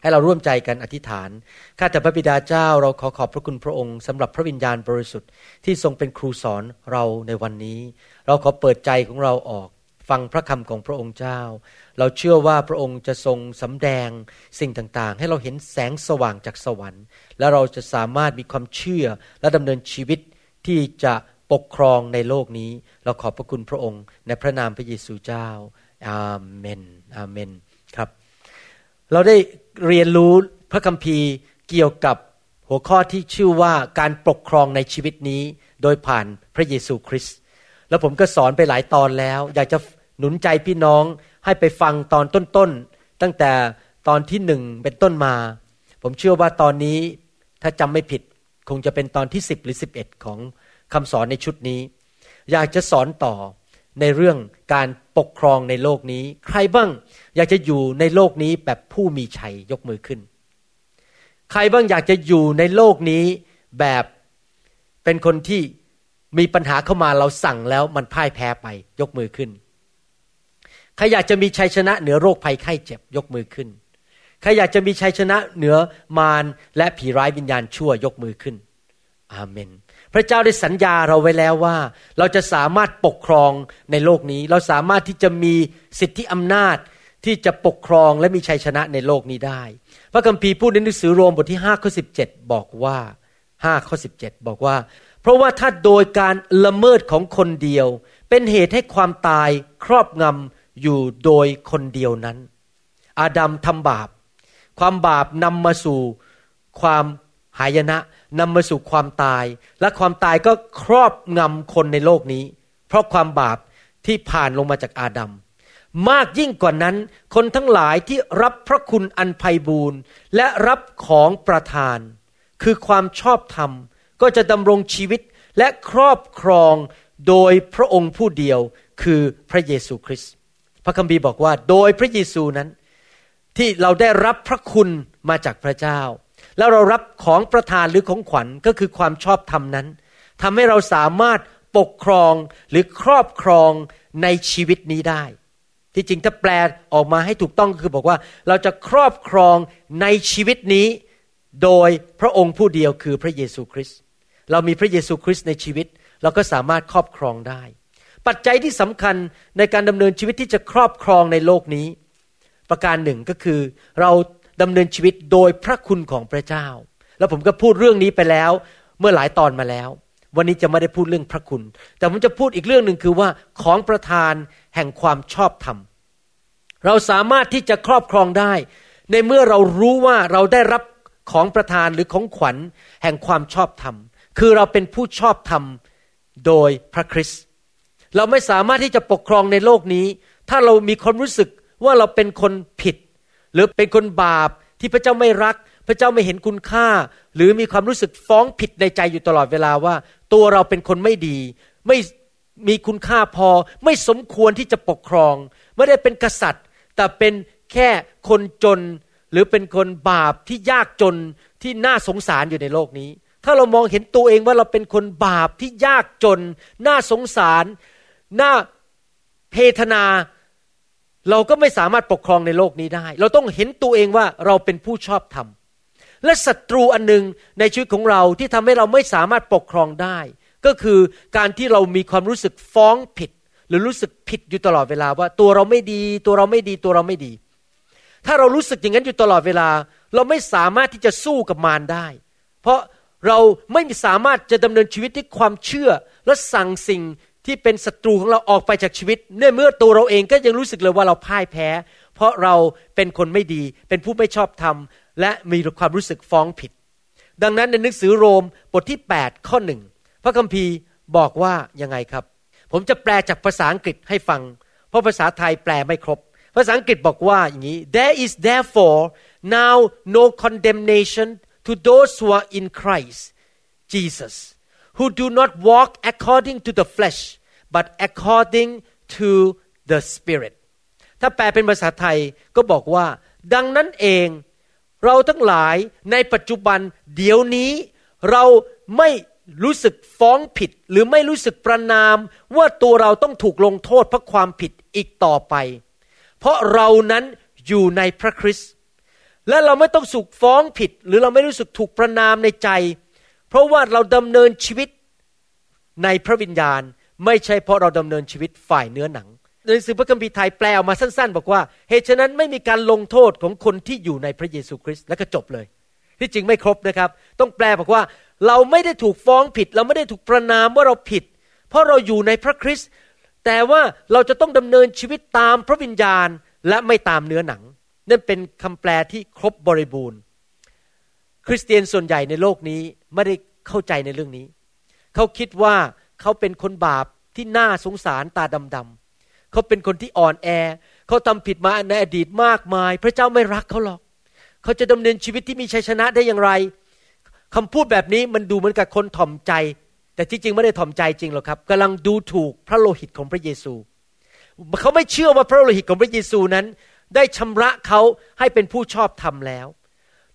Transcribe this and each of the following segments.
ให้เราร่วมใจกันอธิษฐาน ข้าแต่พระบิดาเจ้าเราขอขอบพระคุณพระองค์สำหรับพระวิญญาณบริสุทธิ์ที่ทรงเป็นครูสอนเราในวันนี้ เราขอเปิดใจของเราออก ฟังพระคำของพระองค์เจ้า เราเชื่อว่าพระองค์จะทรงสำแดงสิ่งต่างๆ ให้เราเห็นแสงสว่างจากสวรรค์ และเราจะสามารถมีความเชื่อและดำเนินชีวิตที่จะปกครองในโลกนี้ เราขอบพระคุณพระองค์ในพระนามพระเยซูเจ้าอาเมน อาเมน ครับ เราได้ เรียนรู้พระคัมภีร์เกี่ยวกับหัวข้อที่ชื่อว่าการปกครองในชีวิตนี้โดยผ่านพระเยซูคริสต์แล้วผมก็สอนไปหลายตอนแล้ว อยากจะหนุนใจพี่น้องให้ไปฟังตอนต้นๆตั้งแต่ตอนที่หนึ่งเป็นต้นมา ผมเชื่อว่าตอนนี้ถ้าจำไม่ผิดคงจะเป็นตอนที่10หรือ11ของคำสอนในชุดนี้ อยากจะสอนต่อในเรื่องการ ปกครองในโลกนี้ ใครบ้างอยากจะอยู่ในโลกนี้แบบผู้มีชัยยกมือขึ้น ใครบ้างอยากจะอยู่ในโลกนี้แบบเป็นคนที่มีปัญหาเข้ามาเราสั่งแล้วมันพ่ายแพ้ไปยกมือขึ้น ใครอยากจะมีชัยชนะเหนือโรคภัยไข้เจ็บยกมือขึ้น ใครอยากจะมีชัยชนะเหนือมารและผีร้ายวิญญาณชั่วยกมือขึ้น อาเมน พระเจ้าได้สัญญาเราไว้แล้วว่า เราจะสามารถปกครองในโลกนี้ เราสามารถที่จะมีสิทธิอำนาจที่จะปกครองและมีชัยชนะในโลกนี้ได้ พระคัมภีร์พูดในหนังสือโรมบทที่5ข้อ17 บอกว่า5ข้อ17 บอกว่า เพราะว่าถ้าโดยการละเมิดของคนเดียว เป็นเหตุให้ความตายครอบงำอยู่โดยคนเดียวนั้น อาดัมทำบาป ความบาปนำมาสู่ความหายนะ นำมาสู่ความตาย และความตายก็ครอบงำคนในโลกนี้ เพราะความบาปที่ผ่านลงมาจากอาดัมมากยิ่งกว่านั้น คนทั้งหลายที่รับพระคุณอันไพบูรณ์และรับของประทาน คือความชอบธรรม ก็จะดำรงชีวิตและครอบครองโดยพระองค์ผู้เดียวคือพระเยซูคริสต์พระคัมภีร์บอกว่า โดยพระเยซูนั้น ที่เราได้รับพระคุณมาจากพระเจ้า แล้วเรารับของประทานหรือของขวัญก็คือความชอบธรรมนั้นทำให้เราสามารถปกครองหรือครอบครองในชีวิตนี้ได้ ที่จริงถ้าแปลออกมาให้ถูกต้องคือบอกว่าเราจะครอบครองในชีวิตนี้ โดยพระองค์ผู้เดียวคือพระเยซูคริสต์เรามีพระเยซูคริสต์ในชีวิต เราก็สามารถครอบครองได้ ปัจจัยที่สำคัญในการดำเนินชีวิตที่จะครอบครองในโลกนี้ ประการหนึ่งก็คือเรา ดำเนินชีวิตโดยพระคุณของพระเจ้า แล้วผมก็พูดเรื่องนี้ไปแล้วเมื่อหลายตอนมาแล้ว วันนี้จะไม่ได้พูดเรื่องพระคุณ แต่ผมจะพูดอีกเรื่องหนึ่งคือว่าของประทานแห่งความชอบธรรม เราสามารถที่จะครอบครองได้ ในเมื่อเรารู้ว่าเราได้รับของประทานหรือของขวัญแห่งความชอบธรรม คือเราเป็นผู้ชอบธรรมโดยพระคริสต์เราไม่สามารถที่จะปกครองในโลกนี้ ถ้าเรามีความรู้สึกว่าเราเป็นคนผิด หรือเป็นคนบาปที่พระเจ้าไม่รัก พระเจ้าไม่เห็นคุณค่า หรือมีความรู้สึกฟ้องผิดในใจอยู่ตลอดเวลาว่า ตัวเราเป็นคนไม่ดี ไม่มีคุณค่าพอ ไม่สมควรที่จะปกครอง ไม่ได้เป็นกษัตริย์ แต่เป็นแค่คนจน หรือเป็นคนบาปที่ยากจนที่น่าสงสารอยู่ในโลกนี้ ถ้าเรามองเห็นตัวเองว่าเราเป็นคนบาปที่ยากจน น่าสงสาร น่าเพทนา เราก็ไม่สามารถปกครองในโลกนี้ได้ เราต้องเห็นตัวเองว่าเราเป็นผู้ชอบธรรม และศัตรูอันหนึ่งในชีวิตของเราที่ทำให้เราไม่สามารถปกครองได้ ก็คือการที่เรามีความรู้สึกฟ้องผิด หรือรู้สึกผิดอยู่ตลอดเวลาว่าตัวเราไม่ดี ตัวเราไม่ดีตัวเราไม่ดี ถ้าเรารู้สึกอย่างนั้นอยู่ตลอดเวลา เราไม่สามารถที่จะสู้กับมารได้ เพราะเราไม่สามารถจะดำเนินชีวิตด้วยความเชื่อและสั่งสิ่ง ที่เป็นศัตรูของเราออกไปจากชีวิตเนื่อเมื่อตัวเราเองก็ยังรู้สึกเลยว่าเราพ่ายแพ้ เพราะเราเป็นคนไม่ดี เป็นผู้ไม่ชอบธรรม และมีความรู้สึกฟ้องผิด ดังนั้นในหนังสือโรมบทที่ 8 ข้อหนึ่งพระคัมภีร์บอกว่ายังไงครับ ผมจะแปลจากภาษาอังกฤษให้ฟัง เพราะภาษาไทยแปลไม่ครบ ภาษาอังกฤษบอกว่าอย่างนี้ there is therefore now no condemnation to those who are in Christ Jesus who do not walk according to the flesh but according to the spirit ถ้าแปลเป็นภาษาไทยก็บอกว่า ดังนั้นเองเราทั้งหลายในปัจจุบันเดี๋ยวนี้เราไม่รู้สึกฟ้องผิดหรือไม่รู้สึกประนาม ว่าตัวเราต้องถูกลงโทษเพราะความผิดอีกต่อไป เพราะเรานั้นอยู่ในพระคริสต์และเราไม่ต้องสุกฟ้องผิด หรือเราไม่รู้สึกถูกประนามในใจ เพราะว่าเราดำเนินชีวิตในพระวิญญาณ ไม่ใช่เพราะเราดำเนินชีวิตฝ่ายเนื้อหนังในหนังสือพระคัมภีร์ไทยแปลออกมาสั้น ๆ บอกว่าเหตุฉะนั้นไม่มีการลงโทษของคนที่อยู่ในพระเยซูคริสต์แล้วก็จบเลย ที่จริงไม่ครบนะครับ ต้องแปลบอกว่าเราไม่ได้ถูกฟ้องผิด เราไม่ได้ถูกประนามว่าเราผิด เพราะเราอยู่ในพระคริสต์แต่ว่าเราจะต้องดำเนินชีวิตตามพระวิญญาณและไม่ตามเนื้อหนัง นั่นเป็นคำแปลที่ครบบริบูรณ์ คริสเตียนส่วนใหญ่ในโลกนี้ไม่ได้เข้าใจในเรื่องนี้ เขาคิดว่าเขาเป็นคนบาปที่น่าสงสารตาดำๆเขาเป็นคนที่อ่อนแอ เขาทำผิดมาในอดีตมากมาย พระเจ้าไม่รักเขาหรอก เขาจะดำเนินชีวิตที่มีชัยชนะได้อย่างไรคำพูดแบบนี้มันดูเหมือนกับคนถ่อมใจ แต่ที่จริงไม่ได้ถ่อมใจจริงหรอกครับกำลังดูถูกพระโลหิตของพระเยซูเขาไม่เชื่อว่าพระโลหิตของพระเยซูนั้น ได้ชำระเขาให้เป็นผู้ชอบธรรมแล้ว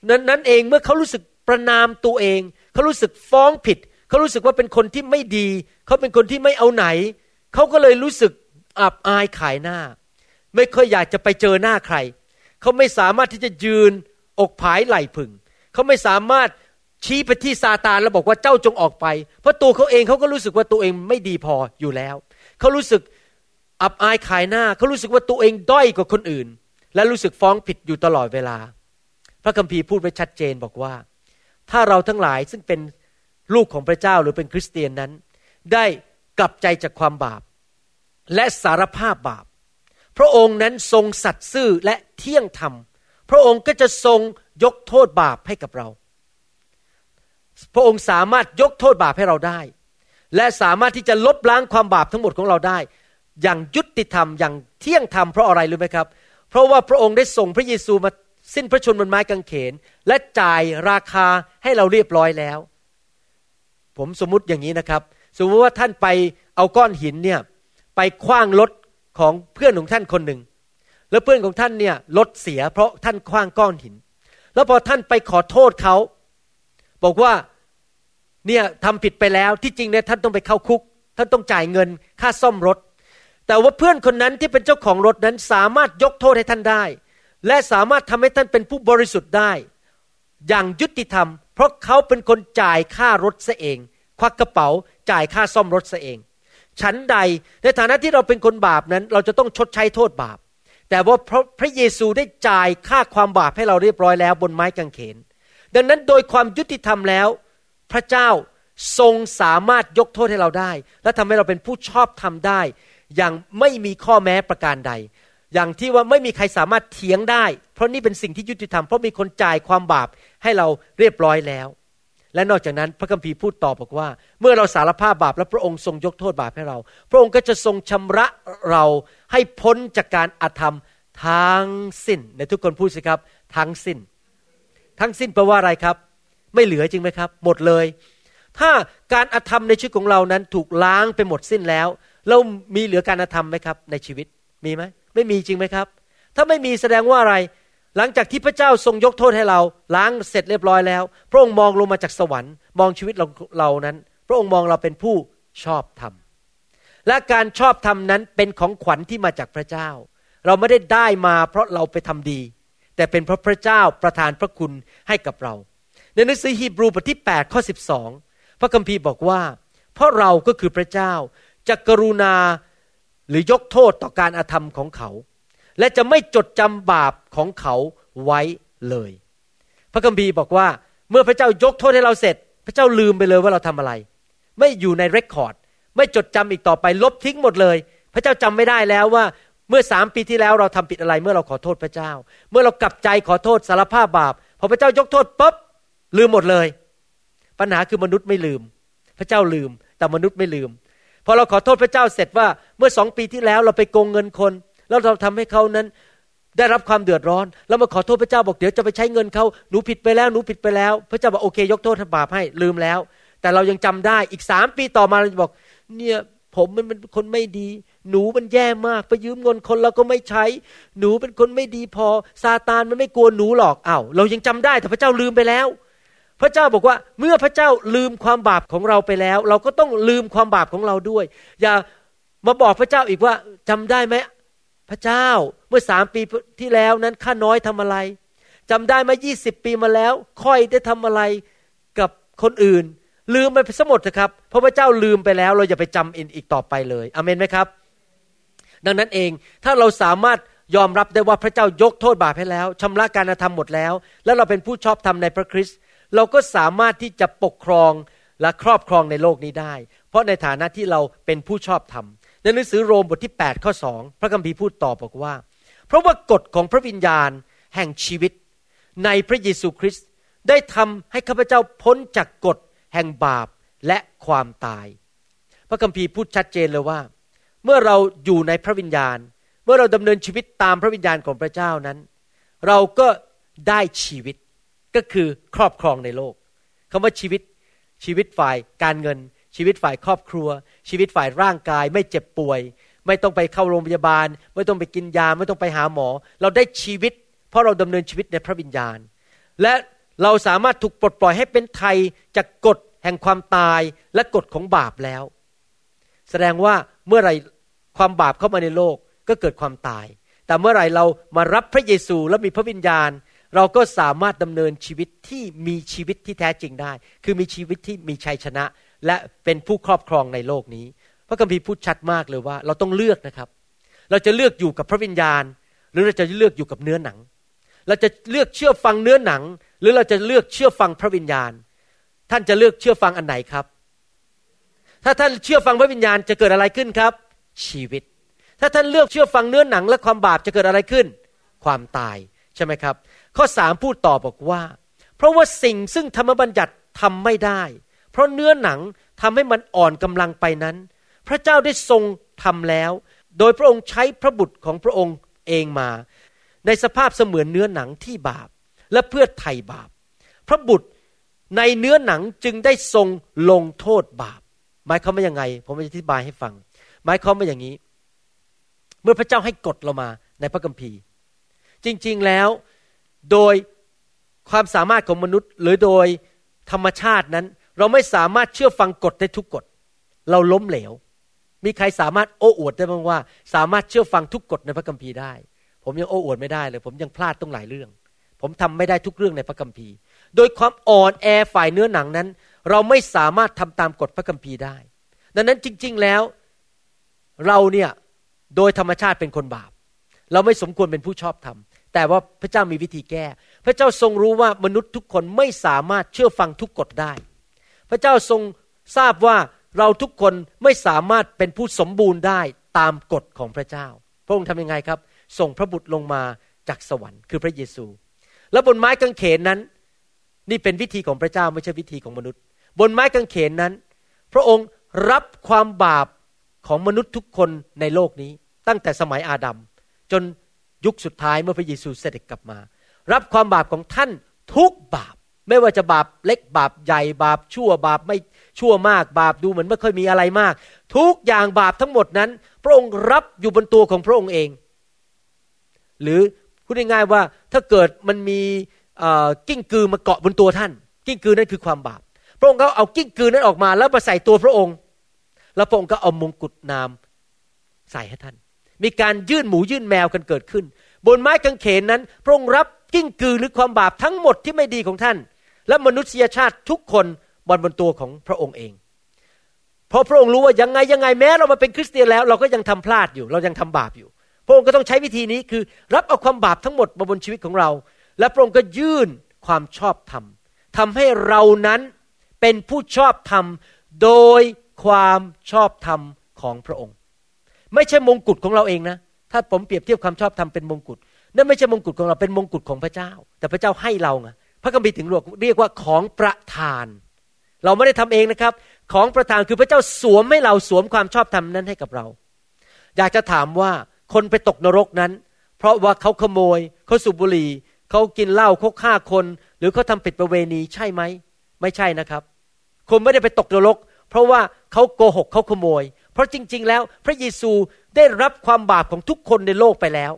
นั้นนั้นเองเมื่อเขารู้สึกประนามตัวเอง เขารู้สึกฟ้องผิด เขารู้สึกว่าเป็นคนที่ไม่ดี เขาเป็นคนที่ไม่เอาไหน เขาก็เลยรู้สึกอับอายขายหน้า ไม่ค่อยอยากจะไปเจอหน้าใคร เขาไม่สามารถที่จะยืนอกผายไหล่ผึ่งเขาไม่สามารถชี้ไปที่ซาตานแล้วบอกว่าเจ้าจงออกไป เพราะตัวเขาเองเขาก็รู้สึกว่าตัวเองไม่ดีพออยู่แล้ว เขารู้สึกอับอายขายหน้า เขารู้สึกว่าตัวเองด้อยกว่าคนอื่น และรู้สึกฟ้องผิดอยู่ตลอดเวลา พระคัมภีร์พูดไว้ชัดเจนบอกว่า ถ้าเราทั้งหลายซึ่งเป็นลูกของพระเจ้าหรือเป็นคริสเตียนนั้น ได้กลับใจจากความบาป และสารภาพบาป พระองค์นั้นทรงสัตย์ซื่อและเที่ยงธรรม พระองค์ก็จะทรงยกโทษบาปให้กับเรา พระองค์สามารถยกโทษบาปให้เราได้ และสามารถที่จะลบล้างความบาปทั้งหมดของเราได้ อย่างยุติธรรมอย่างเที่ยงธรรมเพราะอะไรรู้ไหมครับ เพราะว่าพระองค์ได้ส่งพระเยซูมา สิ้นพระชนม์บนไม้กางเขน และจ่ายราคาให้เราเรียบร้อยแล้ว ผมสมมุติอย่างนี้นะครับ สมมติว่าท่านไปเอาก้อนหินเนี่ยไปคว้างรถของเพื่อนของท่านคนหนึ่งแล้วเพื่อนของท่านเนี่ยรถเสีย เพราะท่านคว้างก้อนหิน แล้วพอท่านไปขอโทษเขาบอกว่าเนี่ยทำผิดไปแล้วที่จริงเนี่ยท่านต้องไปเข้าคุก ท่านต้องจ่ายเงินค่าซ่อมรถ แต่ว่าเพื่อนคนนั้นที่เป็นเจ้าของรถนั้นสามารถยกโทษให้ท่านได้ และสามารถทำให้ท่านเป็นผู้บริสุทธิ์ได้ อย่างยุติธรรม เพราะเขาเป็นคนจ่ายค่ารถซะเอง ควักกระเป๋าจ่ายค่าซ่อมรถซะเอง ฉันใดในฐานะที่เราเป็นคนบาปนั้น เราจะต้องชดใช้โทษบาป แต่ว่าพระพระเยซูได้จ่ายค่าความบาปให้เราเรียบร้อยแล้วบนไม้กางเขน ดังนั้นโดยความยุติธรรมแล้ว พระเจ้าทรงสามารถยกโทษให้เราได้ และทำให้เราเป็นผู้ชอบทำได้ อย่างไม่มีข้อแม้ประการใด อย่างที่ว่าไม่มีใครสามารถเถียงได้ เพราะนี่เป็นสิ่งที่ยุติธรรมเพราะมีคนจ่ายความบาปให้เราเรียบร้อยแล้ว และนอกจากนั้นพระคัมภีร์พูดต่อบอกว่า เมื่อเราสารภาพบาปและพระองค์ทรงยกโทษบาปให้เรา พระองค์ก็จะทรงชำระเราให้พ้นจากการอาธรรมทั้งสิ้นในทุกคนพูดสิครับ ทั้งสิ้น ทั้งสิ้นแปลว่าอะไรครับ ไม่เหลือจริงไหมครับ หมดเลย ถ้าการอาธรรมในชีวิตของเรานั้นถูกล้างไปหมดสิ้นแล้ว เรามีเหลือการอาธรรมไหมครับ ในชีวิตมีไหม ไม่มีจริงไหมครับ ถ้าไม่มีแสดงว่าอะไร หลังจากที่พระเจ้าทรงยกโทษให้เรา ล้างเสร็จเรียบร้อยแล้ว พระองค์มองลงมาจากสวรรค์มองชีวิตเราเรานั้น พระองค์มองเราเป็นผู้ชอบธรรมและการชอบธรรมนั้นเป็นของขวัญที่มาจากพระเจ้า เราไม่ได้ได้มาเพราะเราไปทำดี แต่เป็นเพราะพระเจ้าประทานพระคุณให้กับเรา ในหนังสือฮีบรูบทที่8ข้อ12 พระคัมภีร์บอกว่า เพราะเราก็คือพระเจ้าจะกรุณา หรือยกโทษต่อการอาธรรมของเขา และจะไม่จดจำบาปของเขาไว้เลย พระคัมภีร์บอกว่าเมื่อพระเจ้ายกโทษให้เราเสร็จ พระเจ้าลืมไปเลยว่าเราทำอะไร ไม่อยู่ในเรคคอร์ด ไม่จดจำอีกต่อไปลบทิ้งหมดเลย พระเจ้าจำไม่ได้แล้วว่าเมื่อสามปีที่แล้วเราทำผิดอะไร เมื่อเราขอโทษพระเจ้า เมื่อเรากลับใจขอโทษสารภาพบาปพอพระเจ้ายกโทษปุ๊บลืมหมดเลย ปัญหาคือมนุษย์ไม่ลืม พระเจ้าลืมแต่มนุษย์ไม่ลืม พอเราขอโทษพระเจ้าเสร็จว่าเมื่อสองปีที่แล้วเราไปโกงเงินคน แล้วเราทำให้เขานั้นได้รับความเดือดร้อน แล้วมาขอโทษพระเจ้าบอกเดี๋ยวจะไปใช้เงินเขาหนูผิดไปแล้วหนูผิดไปแล้ว พระเจ้าบอกโอเค ยกโทษบาปให้ลืมแล้ว แต่เรายังจำได้อีกสามปีต่อมาเราจะบอก เนี่ยผมมันเป็นคนไม่ดี หนูมันแย่มาก ไปยืมเงินคนเราก็ไม่ใช้ หนูเป็นคนไม่ดีพอซาตานมันไม่กลัวหนูหรอกอ้าวเรายังจำได้แต่พระเจ้าลืมไปแล้ว พระเจ้าบอกว่าเมื่อพระเจ้าลืมความบาปของเราไปแล้ว เราก็ต้องลืมความบาปของเราด้วย อย่ามาบอกพระเจ้าอีกว่าจำได้ไหมพระเจ้าเมื่อสามปีที่แล้วนั้นข้าน้อยทำอะไรจำได้ไหมยี่สิบปีมาแล้ว ค่อยได้ทำอะไรกับคนอื่น ลืมไปสมดนะครับเพราะพระเจ้าลืมไปแล้ว เราอย่าไปจำอินอีกต่อไปเลยอเมนไหมครับ ดังนั้นเองถ้าเราสามารถยอมรับได้ว่าพระเจ้ายกโทษบาปให้แล้วชำระการกระทำหมดแล้ว แล้วเราเป็นผู้ชอบธรรมในพระคริสต์ เราก็สามารถที่จะปกครองและครอบครองในโลกนี้ได้ เพราะในฐานะที่เราเป็นผู้ชอบธรรมในหนังสือโรมบทที่ 8 ข้อ 2 พระคัมภีร์พูดต่อบอกว่า เพราะว่ากฎของพระวิญญาณแห่งชีวิต ในพระเยซูคริสต์ได้ทำให้ข้าพเจ้าพ้นจากกฎแห่งบาปและความตาย พระคัมภีร์พูดชัดเจนเลยว่า เมื่อเราอยู่ในพระวิญญาณ เมื่อเราดำเนินชีวิตตามพระวิญญาณของพระเจ้านั้น เราก็ได้ชีวิต ก็คือครอบครองในโลกคำว่าชีวิตชีวิตฝ่ายการเงิน ชีวิตฝ่ายครอบครัว ชีวิตฝ่ายร่างกาย ไม่เจ็บป่วย ไม่ต้องไปเข้าโรงพยาบาล ไม่ต้องไปกินยา ไม่ต้องไปหาหมอ เราได้ชีวิต เพราะเราดำเนินชีวิตในพระวิญญาณ และเราสามารถถูกปลดปล่อยให้เป็นไทยจากกฎแห่งความตายและกฎของบาปแล้ว แสดงว่าเมื่อไรความบาปเข้ามาในโลกก็เกิดความตาย แต่เมื่อไรเรามารับพระเยซูและมีพระวิญญาณ เราก็สามารถดำเนินชีวิตที่มีชีวิตที่แท้จริงได้ คือมีชีวิตที่มีชัยชนะ และเป็นผู้ครอบครองในโลกนี้ พระคัมภีร์พูดชัดมากเลยว่า เราต้องเลือกนะครับ เราจะเลือกอยู่กับพระวิญญาณ หรือเราจะเลือกอยู่กับเนื้อหนัง เราจะเลือกเชื่อฟังเนื้อหนัง หรือเราจะเลือกเชื่อฟังพระวิญญาณ ท่านจะเลือกเชื่อฟังอันไหนครับ ถ้าท่านเชื่อฟังพระวิญญาณจะเกิดอะไรขึ้นครับ ชีวิต ถ้าท่านเลือกเชื่อฟังเนื้อหนังและความบาปจะเกิดอะไรขึ้น ความตายใช่ไหมครับ ข้อสามพูดต่อบอกว่า เพราะว่าสิ่งซึ่งธรรมบัญญัติทำไม่ได้ เพราะเนื้อหนังทำให้มันอ่อนกำลังไปนั้น พระเจ้าได้ทรงทำแล้ว โดยพระองค์ใช้พระบุตรของพระองค์เองมา ในสภาพเสมือนเนื้อหนังที่บาป และเพื่อไถ่บาป พระบุตรในเนื้อหนังจึงได้ทรงลงโทษบาป หมายความว่ายังไง ผมจะอธิบายให้ฟัง หมายความว่าอย่างนี้ เมื่อพระเจ้าให้กฎเรามาในพระคัมภีร์ จริง ๆแล้ว โดยความสามารถของมนุษย์ หรือโดยธรรมชาตินั้น เราไม่สามารถเชื่อฟังกฎได้ทุกกฎ เราล้มเหลว มีใครสามารถโอ้อวดได้บ้างว่า สามารถเชื่อฟังทุกกฎในพระคัมภีร์ได้ ผมยังโอ้อวดไม่ได้เลย ผมยังพลาดต้องหลายเรื่อง ผมทำไม่ได้ทุกเรื่องในพระคัมภีร์ โดยความอ่อนแอฝ่ายเนื้อหนังนั้น เราไม่สามารถทำตามกฎพระคัมภีร์ได้ ดังนั้นจริง ๆแล้วเราเนี่ยโดยธรรมชาติเป็นคนบาป เราไม่สมควรเป็นผู้ชอบธรรม แต่ว่าพระเจ้ามีวิธีแก้ พระเจ้าทรงรู้ว่ามนุษย์ทุกคนไม่สามารถเชื่อฟังทุกกฎได้ พระเจ้าทรงทราบว่าเราทุกคนไม่สามารถเป็นผู้สมบูรณ์ได้ตามกฎของพระเจ้า พระองค์ทำยังไงครับ ส่งพระบุตรลงมาจากสวรรค์คือพระเยซู แล้วบนไม้กางเขนนั้น นี่เป็นวิธีของพระเจ้าไม่ใช่วิธีของมนุษย์ บนไม้กางเขนนั้น พระองค์รับความบาปของมนุษย์ทุกคนในโลกนี้ ตั้งแต่สมัยอาดัมจน ยุคสุดท้ายเมื่อพระเยซูเสด็จกลับมา รับความบาปของท่านทุกบาป ไม่ว่าจะบาปเล็กบาปใหญ่บาปชั่วบาปไม่ชั่วมากบาปดูเหมือนไม่ค่อยมีอะไรมาก ทุกอย่างบาปทั้งหมดนั้น พระองค์รับอยู่บนตัวของพระองค์เอง หรือพูดง่ายๆว่าถ้าเกิดมันมีกิ้งกือมาเกาะบนตัวท่าน กิ้งกือนั่นคือความบาป พระองค์ก็เอากิ้งกือนั้นออกมา แล้วมาใส่ตัวพระองค์ แล้วพระองค์ก็เอามงกุฎนามใส่ให้ท่าน มีการยื่นหมูยื่นแมวกันเกิดขึ้น บนไม้กางเขนนั้น พระองค์รับกิ้งกือหรือความบาปทั้งหมดที่ไม่ดีของท่าน และมนุษยชาติทุกคนบนบนตัวของพระองค์เอง เพราะพระองค์รู้ว่ายังไงยังไงแม้เรามาเป็นคริสเตียนแล้ว เราก็ยังทำพลาดอยู่ เรายังทำบาปอยู่ พระองค์ก็ต้องใช้วิธีนี้คือ รับเอาความบาปทั้งหมดมาบนชีวิตของเรา และพระองค์ก็ยื่นความชอบธรรมทำให้เรานั้นเป็นผู้ชอบธรรมโดยความชอบธรรมของพระองค์ ไม่ใช่มงกุฎของเราเองนะ ถ้าผมเปรียบเทียบความชอบธรรมเป็นมงกุฎนั่นไม่ใช่มงกุฎของเราเป็นมงกุฎของพระเจ้า แต่พระเจ้าให้เราไงพระคัมภีร์ถึงเรียกว่าของประทาน เราไม่ได้ทำเองนะครับ ของประทานคือพระเจ้าสวมให้เราสวมความชอบธรรมนั้นให้กับเรา อยากจะถามว่าคนไปตกนรกนั้น เพราะว่าเขาขโมยเขาสูบบุหรี่เขากินเหล้าเขาฆ่าคน หรือเขาทำผิดประเวณีใช่ไหมไม่ใช่นะครับ คนไม่ได้ไปตกนรก เพราะว่าเขาโกหกเขาขโมย เพราะจริง ๆ แล้วพระเยซูได้รับความบาปของทุกคนในโลกไปแล้ว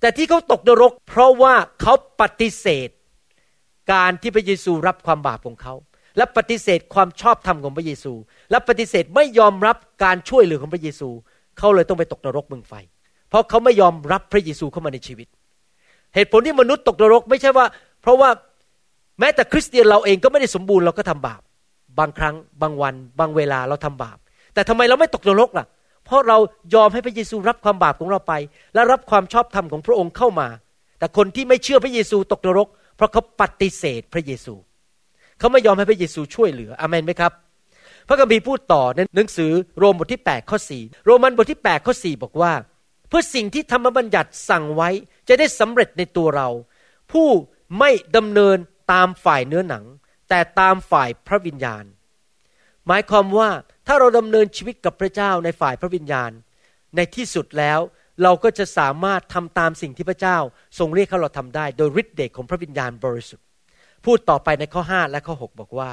แต่ที่เขาตกนรก เพราะว่าเขาปฏิเสธ การที่พระเยซูรับความบาปของเขา และปฏิเสธความชอบธรรมของพระเยซู และปฏิเสธไม่ยอมรับการช่วยเหลือของพระเยซู เขาเลยต้องไปตกนรกเมืองไฟ เพราะเขาไม่ยอมรับพระเยซูเข้ามาในชีวิต เหตุผลที่มนุษย์ตกนรกไม่ใช่ว่า เพราะว่าแม้แต่คริสเตียนเราเองก็ไม่ได้สมบูรณ์เราก็ทำบาป บางครั้ง บางวัน บางเวลาเราทำบาป แต่ทำไมเราไม่ตกนรกล่ะ เพราะเรายอมให้พระเยซูรับความบาปของเราไป และรับความชอบธรรมของพระองค์เข้ามา แต่คนที่ไม่เชื่อพระเยซูตกนรก เพราะเขาปฏิเสธพระเยซู เขาไม่ยอมให้พระเยซูช่วยเหลืออเมนไหมครับ พระคัมภีร์พูดต่อในหนังสือโรมบทที่8ข้อ4โรมันบทที่8ข้อ4บอกว่า เพื่อสิ่งที่ธรรมบัญญัติสั่งไว้จะได้สำเร็จในตัวเรา ผู้ไม่ดำเนินตามฝ่ายเนื้อหนัง แต่ตามฝ่ายพระวิญญาณ หมายความว่า ถ้าเราดำเนินชีวิตกับพระเจ้าในฝ่ายพระวิญญาณ ในที่สุดแล้วเราก็จะสามารถทำตามสิ่งที่พระเจ้า ทรงเรียกให้เราทำได้ โดยฤทธิ์เดชของพระวิญญาณบริสุทธิ์ พูดต่อไปในข้อ 5 และข้อ 6 บอกว่า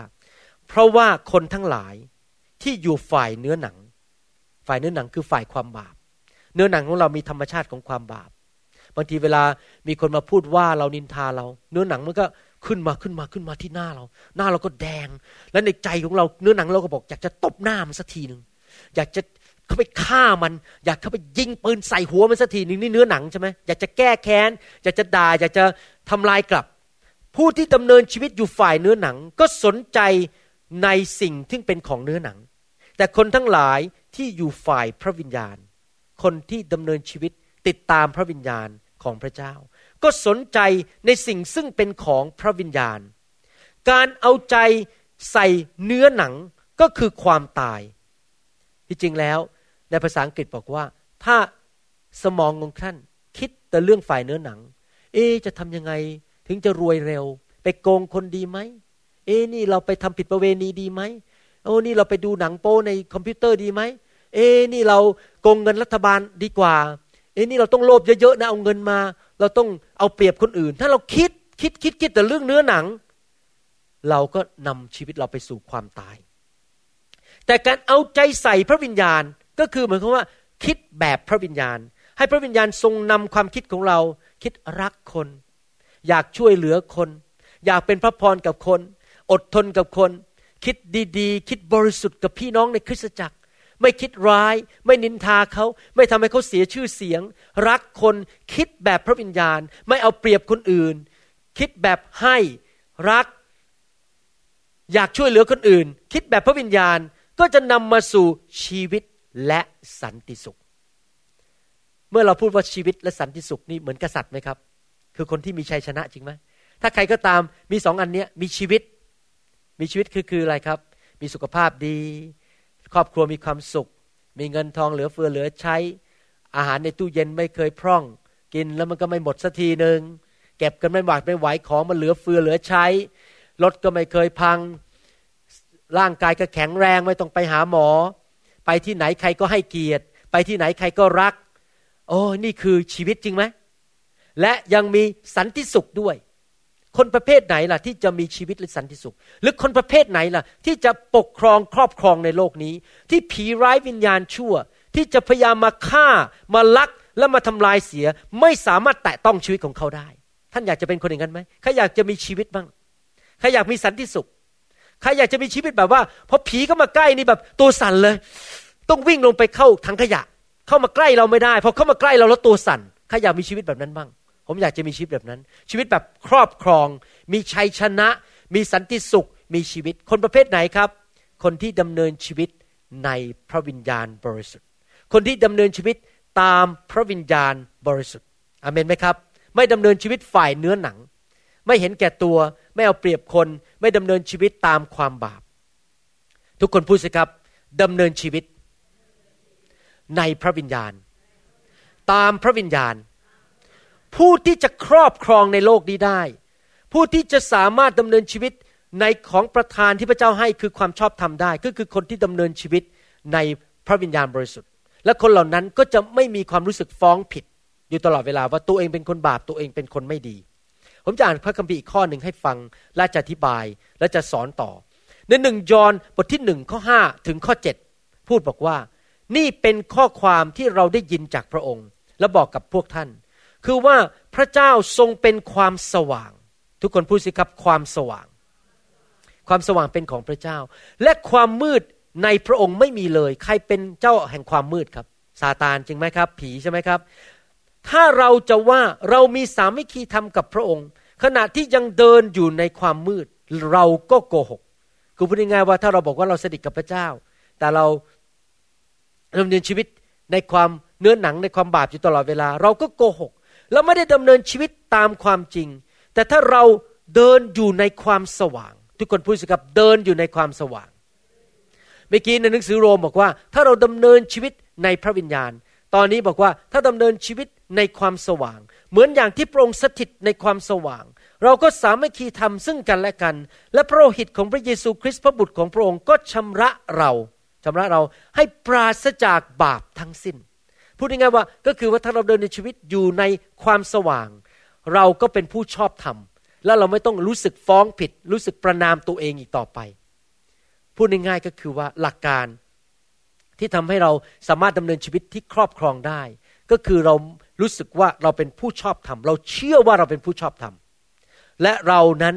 เพราะว่าคนทั้งหลายที่อยู่ฝ่ายเนื้อหนัง ฝ่ายเนื้อหนังคือฝ่ายความบาป เนื้อหนังของเรามีธรรมชาติของความบาป บางทีเวลามีคนมาพูดว่าเรานินทาเรา เนื้อหนังมันก็ ขึ้นมาขึ้นมาขึ้นมาที่หน้าเรา หน้าเราก็แดง และในใจของเราเนื้อหนังเราก็บอก อยากจะตบหน้ามันสักทีหนึ่งอยากจะเข้าไปฆ่ามัน อยากเข้าไปยิงปืนใส่หัวมันสักทีหนึ่งนี่เนื้อหนังใช่ไหมอยากจะแก้แค้นอยากจะด่าอยากจะทำลายกลับ ผู้ที่ดำเนินชีวิตอยู่ฝ่ายเนื้อหนัง ก็สนใจในสิ่งที่เป็นของเนื้อหนัง แต่คนทั้งหลายที่อยู่ฝ่ายพระวิญญาณ คนที่ดำเนินชีวิตติดตามพระวิญญาณของพระเจ้า ก็สนใจในสิ่งซึ่งเป็นของพระวิญญาณ การเอาใจใส่เนื้อหนังก็คือความตาย ที่จริงแล้วในภาษาอังกฤษบอกว่า ถ้าสมองของท่านคิดแต่เรื่องฝ่ายเนื้อหนัง เอ จะทำยังไงถึงจะรวยเร็ว ไปโกงคนดีไหม เอ้นี่เราไปทำผิดประเวณีดีไหมโอ้นี่เราไปดูหนังโป้ในคอมพิวเตอร์ดีไหม เอ้นี่เราโกงเงินรัฐบาลดีกว่า เอ้นี่เราต้องโลภเยอะๆนะเอาเงินมา เราต้องเอาเปรียบคนอื่น ถ้าเราคิดคิดคิดคิดแต่เรื่องเนื้อหนัง เราก็นำชีวิตเราไปสู่ความตาย แต่การเอาใจใส่พระวิญญาณก็คือเหมือนกับว่า คิดแบบพระวิญญาณ ให้พระวิญญาณทรงนำความคิดของเรา คิดรักคน อยากช่วยเหลือคน อยากเป็นพระพรกับคน อดทนกับคน คิดดีๆ คิดบริสุทธิ์กับพี่น้องในคริสตจักร ไม่คิดร้าย ไม่นินทาเขาไม่ทำให้เขาเสียชื่อเสียง รักคนคิดแบบพระวิญญาณ ไม่เอาเปรียบคนอื่น คิดแบบให้รัก อยากช่วยเหลือคนอื่น คิดแบบพระวิญญาณก็จะนำมาสู่ชีวิตและสันติสุข เมื่อเราพูดว่าชีวิตและสันติสุขนี่เหมือนกษัตริย์ไหมครับ คือคนที่มีชัยชนะจริงไหมถ้าใครก็ตามมีสองอันเนี้ยมีชีวิต มีชีวิตคือคืออะไรครับ มีสุขภาพดี ครอบครัวมีความสุข มีเงินทองเหลือเฟือเหลือใช้ อาหารในตู้เย็นไม่เคยพร่อง กินแล้วมันก็ไม่หมดสักทีหนึ่งเก็บกันไม่หวาดไม่ไหวของมันเหลือเฟือเหลือใช้รถก็ไม่เคยพัง ร่างกายก็แข็งแรงไม่ต้องไปหาหมอ ไปที่ไหนใครก็ให้เกียรติ ไปที่ไหนใครก็รัก โอ้นี่คือชีวิตจริงไหมและยังมีสันติสุขด้วย คนประเภทไหนล่ะที่จะมีชีวิตและสันติสุข หรือคนประเภทไหนล่ะที่จะปกครองครอบครองในโลกนี้ ที่ผีร้ายวิญญาณชั่ว ที่จะพยายามมาฆ่ามาลักและมาทำลายเสียไม่สามารถแตะต้องชีวิตของเขาได้ ท่านอยากจะเป็นคนอย่างนั้นไหมใครอยากจะมีชีวิตบ้างใครอยากมีสันติสุขใครอยากจะมีชีวิตแบบว่าพอผีเข้ามาใกล้นี่แบบตัวสั่นเลย ต้องวิ่งลงไปเข้าถังขยะ เข้ามาใกล้เราไม่ได้พอเข้ามาใกล้เราแล้วตัวสั่นใครอยากมีชีวิตแบบนั้นบ้าง ผมอยากจะมีชีวิตแบบนั้น ชีวิตแบบครอบครอง มีชัยชนะ มีสันติสุข มีชีวิต คนประเภทไหนครับ คนที่ดำเนินชีวิตในพระวิญญาณบริสุทธิ์ คนที่ดำเนินชีวิตตามพระวิญญาณบริสุทธิ์อเมนไหมครับ ไม่ดำเนินชีวิตฝ่ายเนื้อหนัง ไม่เห็นแก่ตัว ไม่เอาเปรียบคน ไม่ดำเนินชีวิตตามความบาป ทุกคนพูดสิครับดำเนินชีวิตในพระวิญญาณ ตามพระวิญญาณ ผู้ที่จะครอบครองในโลกนี้ได้ ผู้ที่จะสามารถดำเนินชีวิตในของประทานที่พระเจ้าให้คือความชอบธรรมได้ ก็คือคนที่ดำเนินชีวิตในพระวิญญาณบริสุทธิ์ และคนเหล่านั้นก็จะไม่มีความรู้สึกฟ้องผิด อยู่ตลอดเวลาว่าตัวเองเป็นคนบาปตัวเองเป็นคนไม่ดี ผมจะอ่านพระคัมภีร์อีกข้อหนึ่งให้ฟังและจะอธิบายและจะสอนต่อ ในหนึ่งยอห์นบทที่หนึ่งข้อห้าถึงข้อเจ็ดพูดบอกว่า นี่เป็นข้อความที่เราได้ยินจากพระองค์ และบอกกับพวกท่าน คือว่าพระเจ้าทรงเป็นความสว่าง ทุกคนพูดสิครับความสว่าง ความสว่างเป็นของพระเจ้า และความมืดในพระองค์ไม่มีเลย ใครเป็นเจ้าแห่งความมืดครับซาตานจริงไหมครับ ผีใช่ไหมครับ ถ้าเราจะว่าเรามีสามัคคีธรรมกับพระองค์ ขณะที่ยังเดินอยู่ในความมืดเราก็โกหกคือพูดง่ายๆว่าถ้าเราบอกว่าเราสนิทกับพระเจ้า แต่เราดำเนินชีวิตในความเนื้อหนังในความบาปอยู่ตลอดเวลา เราก็โกหก เราไม่ได้ดำเนินชีวิตตามความจริง แต่ถ้าเราเดินอยู่ในความสว่าง ทุกคนพูดสิครับเดินอยู่ในความสว่าง เมื่อกี้ในหนังสือโรมบอกว่า ถ้าเราดำเนินชีวิตในพระวิญญาณ ตอนนี้บอกว่าถ้าดำเนินชีวิตในความสว่าง เหมือนอย่างที่พระองค์สถิตในความสว่าง เราก็สามารถคีทำซึ่งกันและกัน และพระโลหิตของพระเยซูคริสต์พระบุตรของพระองค์ก็ชำระเราชำระเราให้ปราศจากบาปทั้งสิ้น พูดง่ายๆว่าก็คือว่าถ้าเราเดินในชีวิตอยู่ในความสว่าง เราก็เป็นผู้ชอบธรรม แล้วเราไม่ต้องรู้สึกฟ้องผิด รู้สึกประนามตัวเองอีกต่อไป พูดง่ายๆก็คือว่าหลักการที่ทำให้เราสามารถดำเนินชีวิตที่ครอบครองได้ ก็คือเรารู้สึกว่าเราเป็นผู้ชอบธรรม เราเชื่อว่าเราเป็นผู้ชอบธรรม และเรานั้น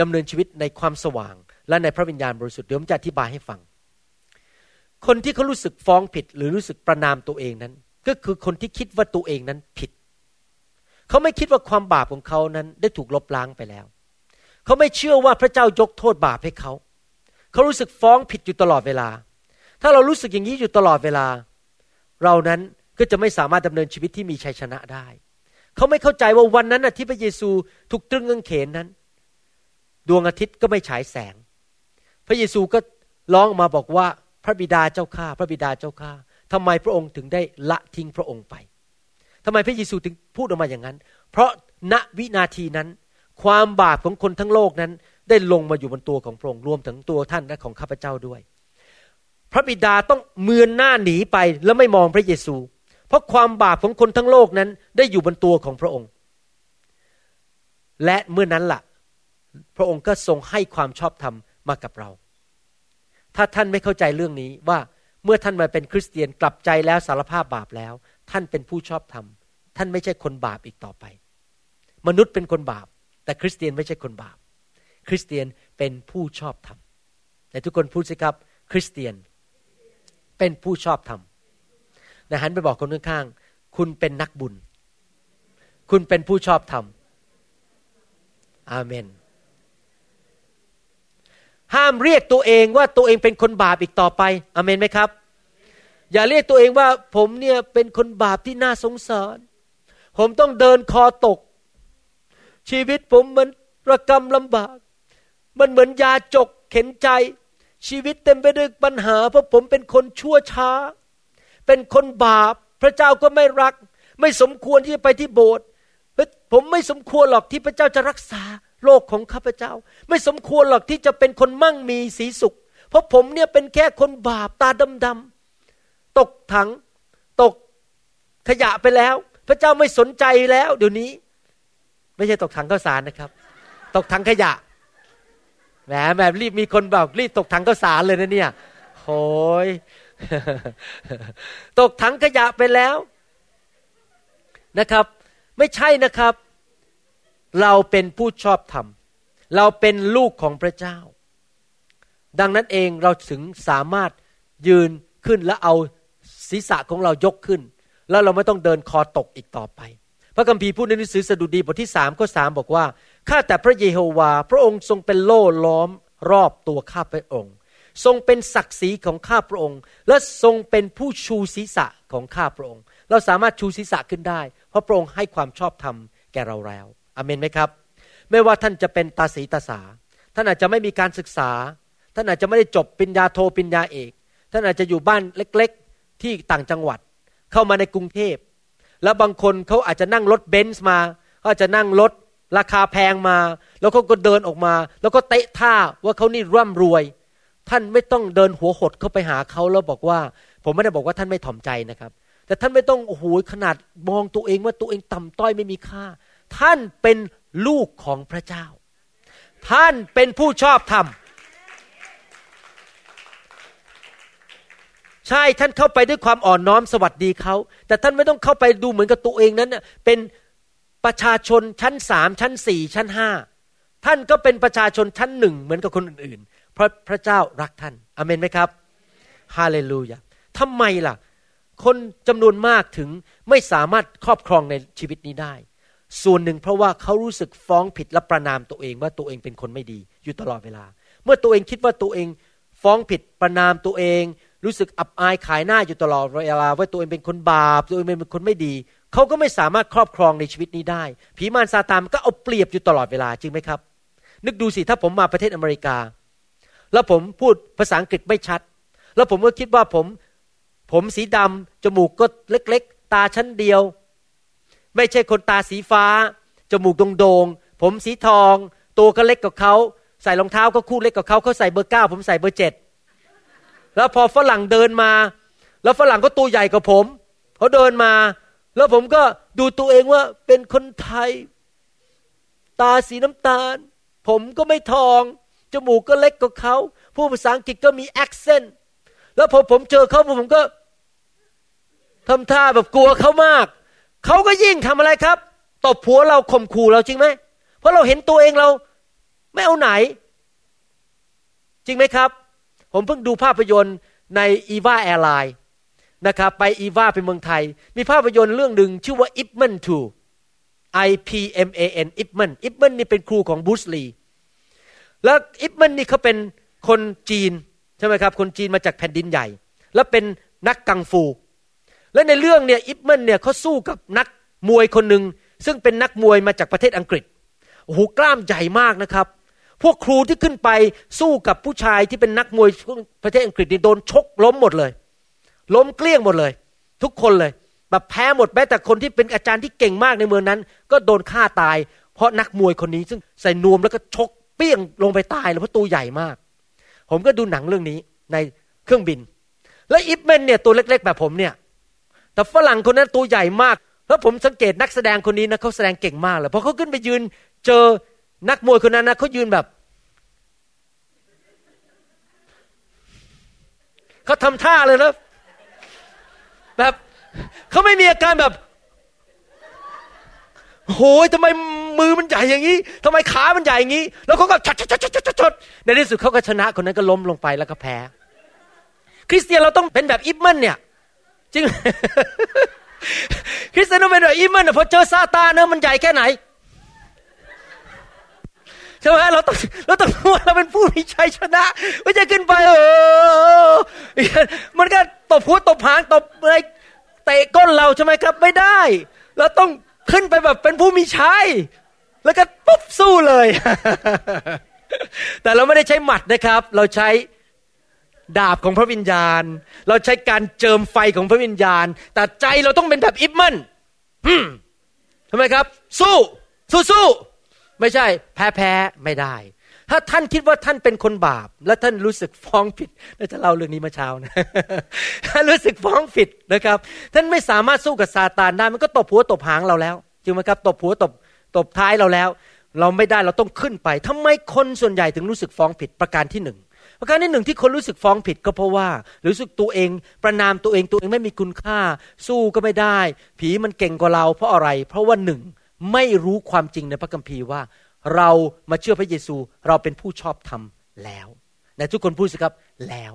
ดำเนินชีวิตในความสว่าง และในพระวิญญาณบริสุทธิ์เดี๋ยวผมจะอธิบายให้ฟัง คนที่เขารู้สึกฟ้องผิดหรือรู้สึกประนามตัวเองนั้น ก็คือคนที่คิดว่าตัวเองนั้นผิด เขาไม่คิดว่าความบาปของเขานั้นได้ถูกลบล้างไปแล้ว เขาไม่เชื่อว่าพระเจ้ายกโทษบาปให้เขา เขารู้สึกฟ้องผิดอยู่ตลอดเวลา ถ้าเรารู้สึกอย่างนี้อยู่ตลอดเวลา เรานั้นก็จะไม่สามารถดำเนินชีวิตที่มีชัยชนะได้ เขาไม่เข้าใจว่าวันนั้นที่พระเยซูถูกตรึงกางเขนนั้น ดวงอาทิตย์ก็ไม่ฉายแสง พระเยซูก็ร้องมาบอกว่าพระบิดาเจ้าข้าพระบิดาเจ้าข้า ทำไมพระองค์ถึงได้ละทิ้งพระองค์ไปทำไมพระเยซูถึงพูดออกมาอย่างนั้น เพราะณวินาทีนั้น ความบาปของคนทั้งโลกนั้น ได้ลงมาอยู่บนตัวของพระองค์รวมถึงตัวท่านและของข้าพเจ้าด้วย พระบิดาต้องเมือนหน้าหนีไปแล้วไม่มองพระเยซู เพราะความบาปของคนทั้งโลกนั้นได้อยู่บนตัวของพระองค์ และเมื่อนั้นละ่ะ พระองค์ก็ทรงให้ความชอบธรรมมากับเรา ถ้าท่านไม่เข้าใจเรื่องนี้ว่า เมื่อท่านมาเป็นคริสเตียนกลับใจแล้วสารภาพบาปแล้ว ท่านเป็นผู้ชอบธรรม ท่านไม่ใช่คนบาปอีกต่อไป มนุษย์เป็นคนบาป แต่คริสเตียนไม่ใช่คนบาป คริสเตียนเป็นผู้ชอบธรรมแต่ทุกคนพูดสิครับ คริสเตียนเป็นผู้ชอบธรรมนะหันไปบอกคนข้างๆคุณเป็นนักบุญ คุณเป็นผู้ชอบธรรมอาเมน ห้ามเรียกตัวเองว่าตัวเองเป็นคนบาปอีกต่อไปอเมนไหมครับ อย่าเรียกตัวเองว่าผมเนี่ยเป็นคนบาปที่น่าสงสาร ผมต้องเดินคอตก ชีวิตผมมันระกำลำบาก มันเหมือนยาจกเข็นใจ ชีวิตเต็มไปด้วยปัญหา เพราะผมเป็นคนชั่วช้า เป็นคนบาป พระเจ้าก็ไม่รัก ไม่สมควรที่จะไปที่โบสถ์ผมไม่สมควรหรอกที่พระเจ้าจะรักษา โลกของข้าพเจ้า ไม่สมควรหรอกที่จะเป็นคนมั่งมีสีสุข เพราะผมเนี่ยเป็นแค่คนบาปตาดำๆตกถัง ตกขยะไปแล้ว พระเจ้าไม่สนใจแล้วเดี๋ยวนี้ ไม่ใช่ตกถังข้าวสารนะครับ ตกถังขยะแหมแบบรีบมีคนบอกรีบตกถังข้าวสารเลยนะเนี่ยโอยตกถังขยะไปแล้วนะครับ ไม่ใช่นะครับ เราเป็นผู้ชอบธรรม เราเป็นลูกของพระเจ้า ดังนั้นเองเราถึงสามารถยืนขึ้นและเอาศีรษะของเรายกขึ้น แล้วเราไม่ต้องเดินคอตกอีกต่อไป พระคัมภีร์พูดในหนังสือสดุดีบทที่สามข้อสามบอกว่าข้าแต่พระเยโฮวา พระองค์ทรงเป็นโล่ล้อมรอบตัวข้าพระองค์ ทรงเป็นศักดิ์ศรีของข้าพระองค์ และทรงเป็นผู้ชูศีรษะของข้าพระองค์ เราสามารถชูศีรษะขึ้นได้ เพราะพระองค์ให้ความชอบธรรมแก่เราแล้ว อเมนไหมครับ ไม่ว่าท่านจะเป็นตาสีตาสา ท่านอาจจะไม่มีการศึกษา ท่านอาจจะไม่ได้จบปริญญาโทปริญญาเอก ท่านอาจจะอยู่บ้านเล็กๆ ที่ต่างจังหวัด เข้ามาในกรุงเทพ แล้วบางคนเขาอาจจะนั่งรถเบนซ์มาเขาอาจจะนั่งรถราคาแพงมา แล้วก็เดินออกมา แล้วก็เตะท่าว่าเขานี่ร่ำรวย ท่านไม่ต้องเดินหัวหดเข้าไปหาเขาแล้วบอกว่า ผมไม่ได้บอกว่าท่านไม่ถ่อมใจนะครับ แต่ท่านไม่ต้องโอ้โหขนาดมองตัวเองว่าตัวเองต่ำต้อยไม่มีค่า ท่านเป็นลูกของพระเจ้า ท่านเป็นผู้ชอบธรรม ใช่ท่านเข้าไปด้วยความอ่อนน้อมสวัสดีเขา แต่ท่านไม่ต้องเข้าไปดูเหมือนกับตัวเองนั้นเป็นประชาชนชั้นสามชั้นสี่ชั้นห้าท่านก็เป็นประชาชนชั้นหนึ่งเหมือนกับคนอื่นๆ เพราะพระเจ้ารักท่านอเมนไหมครับฮาเลลูยาทำไมล่ะ คนจำนวนมากถึงไม่สามารถครอบครองในชีวิตนี้ได้ ส่วนหนึ่งเพราะว่าเขารู้สึกฟ้องผิดและประนามตัวเองว่าตัวเองเป็นคนไม่ดีอยู่ตลอดเวลา เมื่อตัวเองคิดว่าตัวเองฟ้องผิดประนามตัวเอง รู้สึกอับอายขายหน้าอยู่ตลอดเวลาว่าตัวเองเป็นคนบาปตัวเองเป็นคนไม่ดีเขาก็ไม่สามารถครอบครองในชีวิตนี้ได้ ผีมารซาตานก็เอาเปรียบอยู่ตลอดเวลาจริงไหมครับ นึกดูสิถ้าผมมาประเทศอเมริกา แล้วผมพูดภาษาอังกฤษไม่ชัด แล้วผมก็คิดว่าผม ผมสีดำจมูกก็เล็ก ๆ ตาชั้นเดียว ไม่ใช่คนตาสีฟ้า จมูกโด่งๆ ผมสีทอง ตัวก็เล็กกว่าเขา ใส่รองเท้าก็คู่เล็กกว่าเขาเขาใส่เบอร์เก้าผมใส่เบอร์เจ็ดแล้วพอฝรั่งเดินมา แล้วฝรั่งก็ตัวใหญ่กว่าผมเขาเดินมา แล้วผมก็ดูตัวเองว่าเป็นคนไทย ตาสีน้ำตาล ผมก็ไม่ทอง จมูกก็เล็กกว่าเขาพูดภาษาอังกฤษก็มี accent แล้วพอผมเจอเขาผมก็ทำท่าแบบกลัวเขามาก เขาก็ยิ่งทำอะไรครับตบหัวเราข่มขู่เราจริงไหมเพราะเราเห็นตัวเองเราไม่เอาไหน จริงไหมครับ ผมเพิ่งดูภาพยนตร์ใน EVA Airlines นะครับไปอีวาไปเมืองไทย มีภาพยนตร์เรื่องหนึ่งชื่อว่า Ip Man 2 I P M A N Ip Man Ip Man นี่เป็นครูของบูสลีแล้วอิปมันนี่เขาเป็นคนจีนใช่ไหมครับ คนจีนมาจากแผ่นดินใหญ่ แล้วเป็นนักกังฟู และในเรื่องเนี่ยอิปเมนเนี่ยเขาสู้กับนักมวยคนหนึ่งซึ่งเป็นนักมวยมาจากประเทศอังกฤษโอ้โหกล้ามใหญ่มากนะครับ พวกครูที่ขึ้นไปสู้กับผู้ชายที่เป็นนักมวยประเทศอังกฤษนี่โดนชกล้มหมดเลย ล้มเกลี้ยงหมดเลย ทุกคนเลยแบบแพ้หมดแม้แต่คนที่เป็นอาจารย์ที่เก่งมากในเมืองนั้น ก็โดนฆ่าตาย เพราะนักมวยคนนี้ซึ่งใส่นวมแล้วก็ชกเปี้ยงลงไปตายเลยเพราะตัวใหญ่มาก ผมก็ดูหนังเรื่องนี้ในเครื่องบิน แล้วอิฟเมนเนี่ยตัวเล็ก ๆ แบบผมเนี่ย แต่ฝรั่งคนนั้นตัวใหญ่มาก แล้วผมสังเกตนักแสดงคนนี้นะเขาแสดงเก่งมากเลยพอเขาขึ้นไปยืนเจอนักมวยคนนั้นนะเขายืนแบบเขาทำท่าเลยนะแบบเขาไม่มีอาการแบบโหยทำไมมือมันใหญ่อย่างนี้ทำไมขามันใหญ่อย่างนี้ แล้วเขาก็ชดชดชดชดชดในที่สุดเขาก็ชนะคนนั้นก็ล้มลงไปแล้วก็แพ้ คริสเตียนเราต้องเป็นแบบอิบมันเนี่ย จริงคริสเตียนต้องเป็นแบบอิบมันเนี่ยพอเจอซาตานเนอะมันใหญ่แค่ไหนใช่ไหมเราต้องเราต้องว่าเราเป็นผู้มีชัยชนะไม่ใช่ขึ้นไปเออมันก็ตบหัวตบหางตบอะไรเตะก้นเราใช่ไหมครับไม่ได้ เราต้องขึ้นไปแบบเป็นผู้มีชัยแล้วก็ปุ๊บสู้เลย แต่เราไม่ได้ใช้หมัดนะครับ เราใช้ ดาบของพระวิญญาณ เราใช้การเจิมไฟของพระวิญญาณ แต่ใจเราต้องเป็นแบบอิบมันทำไมครับ สู้ สู้สู้ไม่ใช่ แพ้แพ้ไม่ได้ ถ้าท่านคิดว่าท่านเป็นคนบาป และท่านรู้สึกฟ้องผิดน่าจะเล่าเรื่องนี้มาเช้านะถ้ารู้สึกฟ้องผิดนะครับ ท่านไม่สามารถสู้กับซาตานได้มันก็ตบหัวตบหางเราแล้วจริงไหมครับตบหัวตบตบท้ายเราแล้ว เราไม่ได้เราต้องขึ้นไปทำไมคนส่วนใหญ่ถึงรู้สึกฟ้องผิดประการที่หนึ่ง ประการที่หนึ่งที่คนรู้สึกฟ้องผิดก็เพราะว่ารู้สึกตัวเอง ประนามตัวเองตัวเองไม่มีคุณค่า สู้ก็ไม่ได้ ผีมันเก่งกว่าเรา เพราะอะไร เพราะว่าหนึ่งไม่รู้ความจริงในพระคัมภีร์ว่า เรามาเชื่อพระเยซูเราเป็นผู้ชอบธรรมแล้วในทุกคนพูดสิครับแล้ว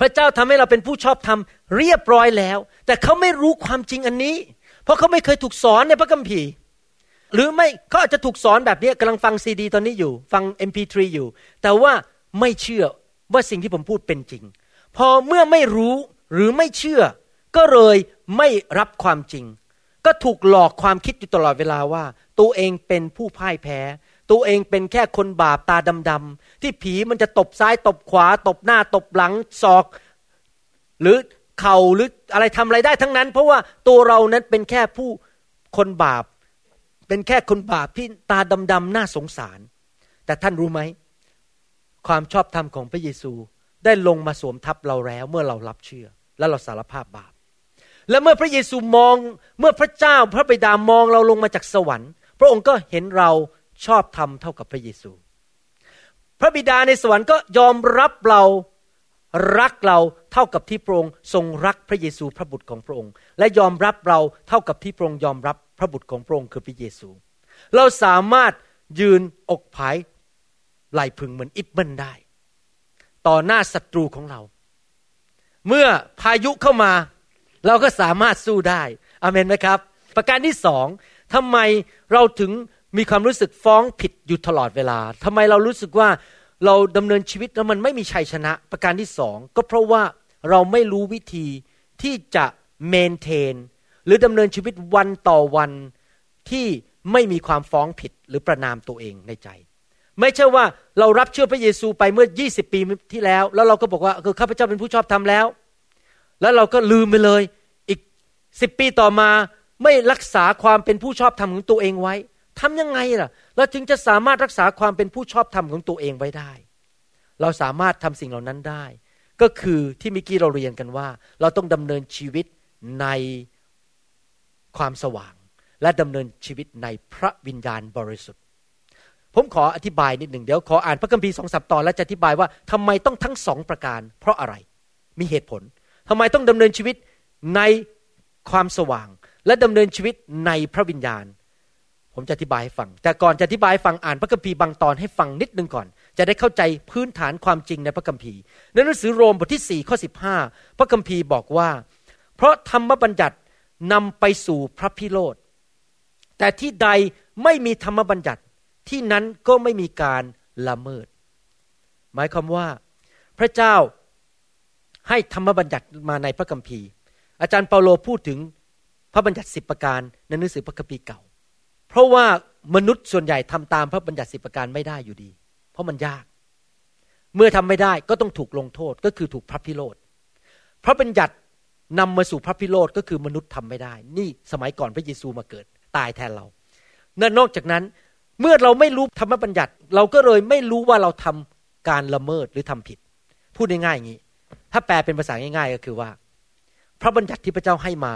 พระเจ้าทำให้เราเป็นผู้ชอบธรรมเรียบร้อยแล้ว แต่เขาไม่รู้ความจริงอันนี้ เพราะเขาไม่เคยถูกสอนในพระคัมภีร์หรือไม่เขาอาจจะถูกสอนแบบนี้กำลังฟังซีดี ตอนนี้อยู่ ฟัง MP3 อยู่ แต่ว่า ไม่เชื่อว่าสิ่งที่ผมพูดเป็นจริง พอเมื่อไม่รู้หรือไม่เชื่อ ก็เลยไม่รับความจริง ก็ถูกหลอกความคิดอยู่ตลอดเวลาว่า ตัวเองเป็นผู้พ่ายแพ้ ตัวเองเป็นแค่คนบาปตาดำๆที่ผีมันจะตบซ้ายตบขวา ตบหน้าตบหลังศอก หรือเข่าหรืออะไรทำอะไรได้ทั้งนั้น เพราะว่าตัวเรานั้นเป็นแค่ผู้คนบาป เป็นแค่คนบาปที่ตาดำๆน่าสงสาร แต่ท่านรู้ไหม ความชอบธรรมของพระเยซูได้ลงมาสวมทับเราแล้วเมื่อเรารับเชื่อ และเราสารภาพบาป และเมื่อพระเยซูมองเมื่อพระเจ้าพระบิดามองเราลงมาจากสวรรค์ พระองค์ก็เห็นเราชอบธรรมเท่ากับพระเยซู พระบิดาในสวรรค์ก็ยอมรับเรารักเราเท่ากับที่พระองค์ทรงรักพระเยซูพระบุตรของพระองค์ และยอมรับเราเท่ากับที่พระองค์ยอมรับพระบุตรของพระองค์คือพระเยซู เราสามารถยืนอกผาย ไหลพึงเหมือนอิบเบิลได้ ต่อหน้าศัตรูของเรา เมื่อพายุเข้ามา เราก็สามารถสู้ได้อเมนไหมครับ ประการที่สองทำไมเราถึงมีความรู้สึกฟ้องผิดอยู่ตลอดเวลาทำไมเรารู้สึกว่าเราดำเนินชีวิตแล้วมันไม่มีชัยชนะ ประการที่สองก็เพราะว่าเราไม่รู้วิธีที่จะเมนเทน หรือดำเนินชีวิตวันต่อวันที่ไม่มีความฟ้องผิดหรือประนามตัวเองในใจ ไม่ใช่ว่าเรารับเชื่อพระเยซูไปเมื่อ 20 ปีที่แล้ว แล้วเราก็บอกว่าคือข้าพเจ้าเป็นผู้ชอบทำแล้ว แล้วเราก็ลืมไปเลยอีกสิบปีต่อมาไม่รักษาความเป็นผู้ชอบธรรมของตัวเองไว้ทำยังไงล่ะ เราจึงจะสามารถรักษาความเป็นผู้ชอบธรรมของตัวเองไว้ได้ เราสามารถทำสิ่งเหล่านั้นได้ ก็คือที่มิกี้เราเรียนกันว่า เราต้องดำเนินชีวิตในความสว่าง และดำเนินชีวิตในพระวิญญาณบริสุทธิ์ ผมขออธิบายนิดหนึ่งเดี๋ยวขออ่านพระคัมภีร์สองสัปตอนแล้วจะอธิบายว่าทำไมต้องทั้งสองประการ เพราะอะไรมีเหตุผลทำไมต้องดำเนินชีวิตในความสว่าง และดำเนินชีวิตในพระวิญญาณ ผมจะอธิบายให้ฟัง แต่ก่อนจะอธิบายฟังอ่านพระคัมภีร์บางตอนให้ฟังนิดนึงก่อน จะได้เข้าใจพื้นฐานความจริงในพระคัมภีร์ในหนังสือโรมบทที่4ข้อ15 พระคัมภีร์บอกว่า เพราะธรรมบัญญัตินำไปสู่พระพิโรธแต่ที่ใดไม่มีธรรมบัญญัติ ที่นั้นก็ไม่มีการละเมิด หมายความว่า พระเจ้าให้ธรรมบัญญัติมาในพระคัมภีร์ อาจารย์เปาโลพูดถึงพระบัญญัติสิบประการในหนังสือพระคัมภีร์เก่า เพราะว่ามนุษย์ส่วนใหญ่ทำตามพระบัญญัติสิบประการไม่ได้อยู่ดี เพราะมันยาก เมื่อทำไม่ได้ก็ต้องถูกลงโทษก็คือถูกพระพิโรธพระบัญญัตินำมาสู่พระพิโรธก็คือมนุษย์ทำไม่ได้ นี่สมัยก่อนพระเยซูมาเกิด ตายแทนเรานนอกจากนั้น เมื่อเราไม่รู้ธรรมบัญญัติ เราก็เลยไม่รู้ว่าเราทำการละเมิดหรือทำผิด พูดง่ายๆอย่างนี้ ถ้าแปลเป็นภาษาง่าย ๆ ก็คือว่า พระบัญญัติที่พระเจ้าให้มา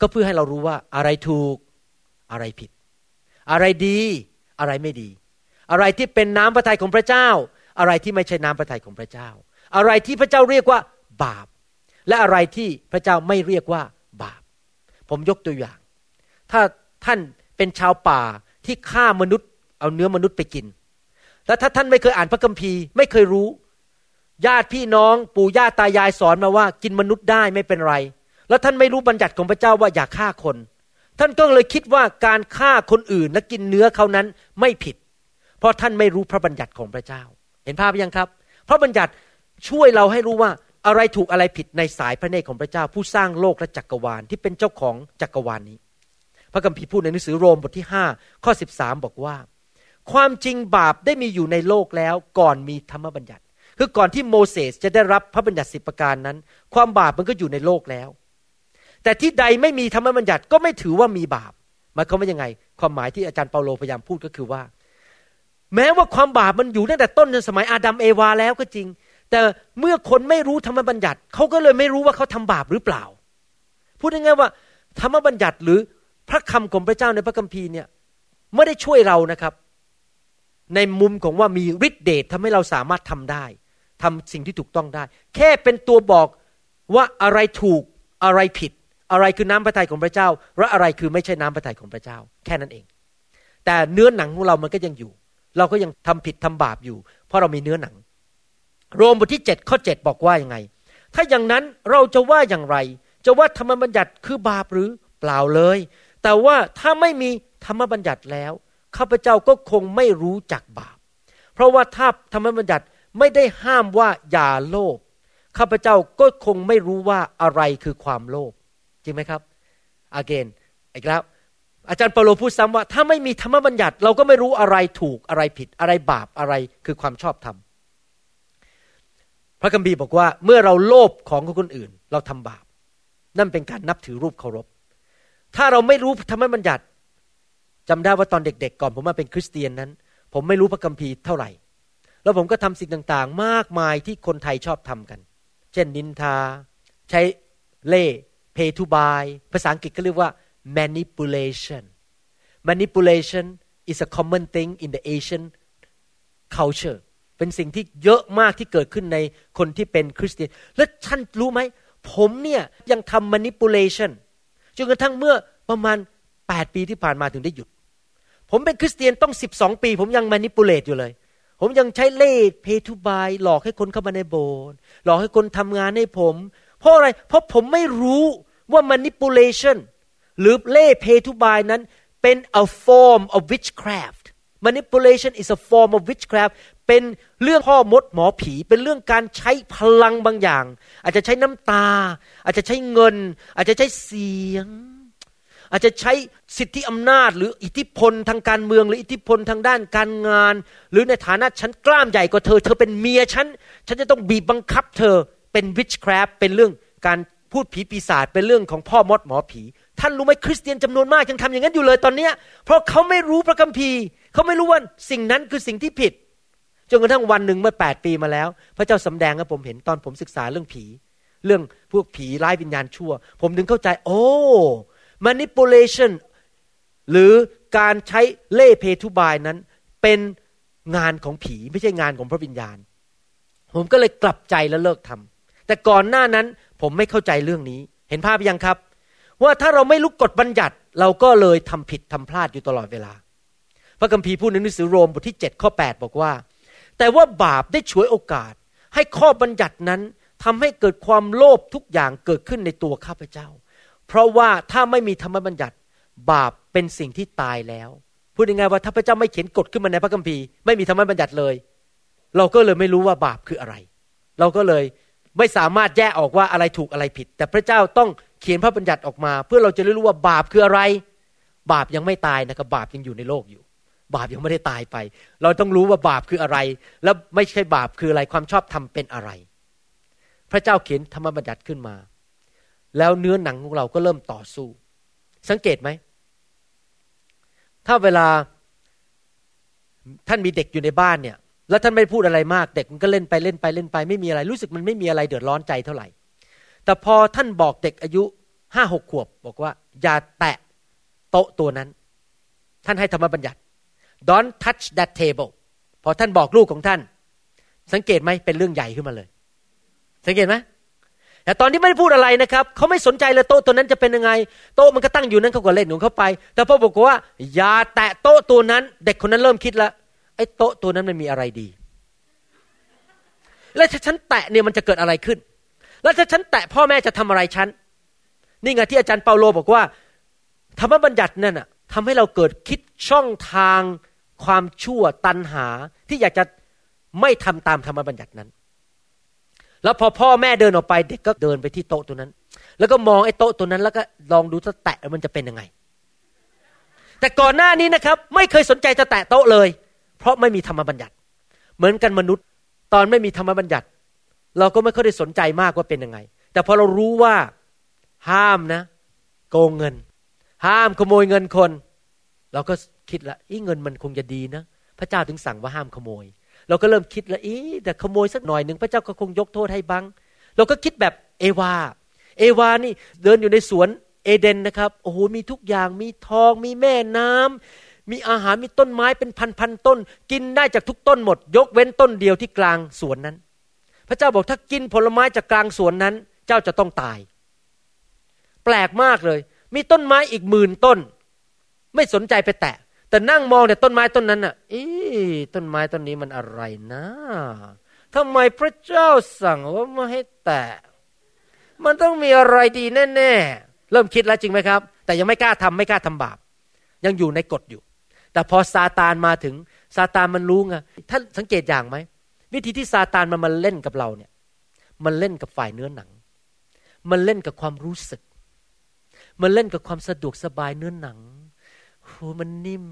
ก็เพื่อให้เรารู้ว่าอะไรถูกอะไรผิด อะไรดีอะไรไม่ดี อะไรที่เป็นน้ำพระทัยของพระเจ้า อะไรที่ไม่ใช่น้ำพระทัยของพระเจ้า อะไรที่พระเจ้าเรียกว่าบาป และอะไรที่พระเจ้าไม่เรียกว่าบาป ผมยกตัวอย่าง ถ้าท่านเป็นชาวป่า ที่ฆ่ามนุษย์ เอาเนื้อมนุษย์ไปกิน แล้วถ้าท่านไม่เคยอ่านพระคัมภีร์ไม่เคยรู้ ญาติพี่น้องปู่ย่าตายายสอนมาว่า กินมนุษย์ได้ไม่เป็นไร แล้วท่านไม่รู้บัญญัติของพระเจ้าว่าอย่าฆ่าคน ท่านก็เลยคิดว่าการฆ่าคนอื่นและกินเนื้อเขานั้นไม่ผิด เพราะท่านไม่รู้พระบัญญัติของพระเจ้า เห็นภาพยังครับ พระบัญญัติช่วยเราให้รู้ว่าอะไรถูกอะไรผิดในสายพระเนตรของพระเจ้า ผู้สร้างโลกและจักรวาลที่เป็นเจ้าของจักรวาลนี้ พระคัมภีร์พูดในหนังสือโรมบทที่ 5 ข้อ 13 บอกว่า ความจริงบาปได้มีอยู่ในโลกแล้วก่อนมีธรรมบัญญัติ คือก่อนที่โมเสสจะได้รับพระบัญญัติสิบประการนั้น ความบาปมันก็อยู่ในโลกแล้ว แต่ที่ใดไม่มีธรรมบัญญัติก็ไม่ถือว่ามีบาปหมายความว่ายังไง ความหมายที่อาจารย์เปาโลพยายามพูดก็คือว่า แม้ว่าความบาปมันอยู่ตั้งแต่ต้นในสมัยอาดัมเอวาแล้วก็จริง แต่เมื่อคนไม่รู้ธรรมบัญญัติเขาก็เลยไม่รู้ว่าเขาทำบาปหรือเปล่า พูดง่ายๆว่า ธรรมบัญญัติหรือ ระคำของพระเจ้าในพระคัมภีร์เนี่ยไม่ได้ช่วยเรานะครับ ในมุมของว่ามีฤทธิเดชทำให้เราสามารถทำได้ทำสิ่งที่ถูกต้องได้ แค่เป็นตัวบอกว่าอะไรถูกอะไรผิด อะไรคือน้ำพระทัยของพระเจ้าและอะไรคือไม่ใช่น้ำพระทัยของพระเจ้า แค่นั้นเอง แต่เนื้อหนังของเรามันก็ยังอยู่ เราก็ยังทำผิดทำบาปอยู่ เพราะเรามีเนื้อหนัง โรมบทที่7ข้อ7บอกว่ายังไง ถ้าอย่างนั้นเราจะว่าอย่างไร จะว่าธรรมบัญญัติคือบาปหรือเปล่าเลย แต่ว่าถ้าไม่มีธรรมบัญญัติแล้วข้าพเจ้าก็คงไม่รู้จักบาป เพราะว่าถ้าธรรมบัญญัติไม่ได้ห้ามว่าอย่าโลภข้าพเจ้าก็คงไม่รู้ว่าอะไรคือความโลภจริงไหมครับ again อีกแล้ว อาจารย์เปโลพูดซ้ำว่า ถ้าไม่มีธรรมบัญญัติ เราก็ไม่รู้อะไรถูกอะไรผิดอะไรบาปอะไรคือความชอบธรรมพระคัมภีร์บอกว่าเมื่อเราโลภของคนอื่น เราทำบาป นั่นเป็นการนับถือรูปเคารพ ถ้าเราไม่รู้ธรรมบัญญัติจำได้ว่าตอนเด็ก ๆ ก่อนผมมาเป็นคริสเตียนนั้น ผมไม่รู้พระคัมภีร์เท่าไหร่ แล้วผมก็ทำสิ่งต่างๆ มากมายที่คนไทยชอบทำกัน เช่นนินทา ใช้เล่ pay to buy ภาษาอังกฤษก็เรียกว่า manipulation manipulation is a common thing in the Asian culture เป็นสิ่งที่เยอะมากที่เกิดขึ้นในคนที่เป็นคริสเตียน และท่านรู้ไหม ผมเนี่ยยังทำ manipulation จนกระทั่งเมื่อประมาณ 8 ปีที่ผ่านมาถึงได้หยุด ผมเป็นคริสเตียนต้อง 12 ปี ผมยัง manipulate อยู่เลย ผมยังใช้เล่ห์ pay to buy หลอกให้คนเข้ามาในโบสถ์หลอกให้คนทำงานให้ผม เพราะอะไร เพราะผมไม่รู้ว่า manipulation หรือเล่ห์ pay to buy นั้นเป็น a form of witchcraft manipulation is a form of witchcraft เป็นเรื่องพ่อมดหมอผี เป็นเรื่องการใช้พลังบางอย่าง อาจจะใช้น้ำตา อาจจะใช้เงิน อาจจะใช้เสียง อาจจะใช้สิทธิอำนาจ หรืออิทธิพลทางการเมือง หรืออิทธิพลทางด้านการงาน หรือในฐานะฉันกล้ามใหญ่กว่าเธอ เธอเป็นเมียฉัน ฉันจะต้องบีบบังคับเธอเป็น witchcraft เป็นเรื่องการพูดผีปีศาจเป็นเรื่องของพ่อมดหมอผี ท่านรู้ไหมคริสเตียนจำนวนมากยังทำอย่างนั้นอยู่เลยตอนเนี้ยเพราะเขาไม่รู้พระคัมภีร์ เขาไม่รู้ว่าสิ่งนั้นคือสิ่งที่ผิด จนกระทั่งวันหนึ่งเมื่อแปดปีมาแล้ว พระเจ้าสำแดงให้ผมเห็นตอนผมศึกษาเรื่องผี เรื่องพวกผีร้ายวิญญาณชั่ว ผมถึงเข้าใจ โอ้ manipulation หรือการใช้เล่เพทุบายนั้น เป็นงานของผีไม่ใช่งานของพระวิญญาณ ผมก็เลยกลับใจและเลิกทำแต่ก่อนหน้านั้นผมไม่เข้าใจเรื่องนี้ เห็นภาพยังครับ ว่าถ้าเราไม่รู้กฎบัญญัติ เราก็เลยทำผิดทำพลาดอยู่ตลอดเวลา พระคัมภีร์พูดในหนังสือโรมบทที่7ข้อ8บอกว่า แต่ว่าบาปได้ฉวยโอกาส ให้ข้อบัญญัตินั้นทำให้เกิดความโลภทุกอย่างเกิดขึ้นในตัวข้าพเจ้า เพราะว่าถ้าไม่มีธรรมบัญญัติ บาปเป็นสิ่งที่ตายแล้ว พูดยังไงว่าถ้าพระเจ้าไม่เขียนกฎขึ้นมาในพระคัมภีร์ไม่มีธรรมบัญญัติเลย เราก็เลยไม่รู้ว่าบาปคืออะไร เราก็เลยไม่สามารถแยกออกว่าอะไรถูกอะไรผิด แต่พระเจ้าต้องเขียนพระบัญญัติออกมา เพื่อเราจะได้รู้ว่าบาปคืออะไร บาปยังไม่ตายนะครับบาปยังอยู่ในโลกอยู่ บาปยังไม่ได้ตายไป เราต้องรู้ว่าบาปคืออะไร แล้วไม่ใช่บาปคืออะไรความชอบธรรมเป็นอะไร พระเจ้าเขียนธรรมบัญญัติขึ้นมา แล้วเนื้อหนังของเราก็เริ่มต่อสู้ สังเกตไหม ถ้าเวลาท่านมีเด็กอยู่ในบ้านเนี่ย แล้วท่านไม่พูดอะไรมาก เด็กมันก็เล่นไปเล่นไปเล่นไป ไม่มีอะไร รู้สึกมันไม่มีอะไรเดือดร้อนใจเท่าไหร่ แต่พอท่านบอกเด็กอายุห้าหกขวบ บอกว่า อย่าแตะโต๊ะตัวนั้น ท่านให้ธรรมบัญญัติ don't touch that table พอท่านบอกลูกของท่าน สังเกตไหมเป็นเรื่องใหญ่ขึ้นมาเลย สังเกตไหมแต่ตอนที่ไม่ได้พูดอะไรนะครับเขาไม่สนใจเลยโต๊ะตัวนั้นจะเป็นยังไง โต๊ะมันก็ตั้งอยู่นั้นเขาก็เล่นของเขาไป แต่พอบอกว่า อย่าแตะโต๊ะตัวนั้น เด็กคนนั้นเริ่มคิดแล้วไอ้โต๊ะตัวนั้นมันมีอะไรดี แล้วถ้าฉันแตะเนี่ยมันจะเกิดอะไรขึ้น แล้วถ้าฉันแตะพ่อแม่จะทำอะไรฉันนี่ไงที่อาจารย์เปาโลบอกว่าธรรมบัญญัตินั่นน่ะทำให้เราเกิดคิดช่องทาง ความชั่วตันหาที่อยากจะไม่ทำตามธรรมบัญญัตินั้น แล้วพอพ่อแม่เดินออกไปเด็กก็เดินไปที่โต๊ะตัวนั้น แล้วก็มองไอ้โต๊ะตัวนั้น แล้วก็ลองดูถ้าแตะมันจะเป็นยังไง แต่ก่อนหน้านี้นะครับ ไม่เคยสนใจจะแตะโต๊ะเลย เพราะไม่มีธรรมบัญญัติ เหมือนกันมนุษย์ ตอนไม่มีธรรมบัญญัติ เราก็ไม่ค่อยได้สนใจมากว่าเป็นยังไง แต่พอเรารู้ว่าห้ามนะ โกงเงิน ห้ามขโมยเงินคน เราก็คิดละอีเงินมันคงจะดีนะ พระเจ้าถึงสั่งว่าห้ามขโมย เราก็เริ่มคิดละอีแต่ขโมยสักหน่อยหนึ่งพระเจ้าก็คงยกโทษให้บังเราก็คิดแบบเอวา เอวานี่เดินอยู่ในสวนเอเดนนะครับโอ้โหมีทุกอย่างมีทองมีแม่น้ำมีอาหารมีต้นไม้เป็นพันพันต้น กินได้จากทุกต้นหมด ยกเว้นต้นเดียวที่กลางสวนนั้น พระเจ้าบอกถ้ากินผลไม้จากกลางสวนนั้น เจ้าจะต้องตาย แปลกมากเลย มีต้นไม้อีกหมื่นต้น ไม่สนใจไปแตะ แต่นั่งมองแต่ต้นไม้ต้นนั้นอะอีต้นไม้ต้นนี้มันอะไรนะทำไมพระเจ้าสั่งว่าไม่ให้แตะ มันต้องมีอะไรดีแน่ๆ เริ่มคิดแล้วจริงไหมครับ แต่ยังไม่กล้าทำไม่กล้าทำบาป ยังอยู่ในกฎอยู่ แต่พอซาตานมาถึงซาตานมันรู้ไงท่านสังเกตอย่างไหม วิธีที่ซาตานมันมาเล่นกับเราเนี่ย มันเล่นกับฝ่ายเนื้อหนัง มันเล่นกับความรู้สึก มันเล่นกับความสะดวกสบายเนื้อหนัง หมันนิ่ม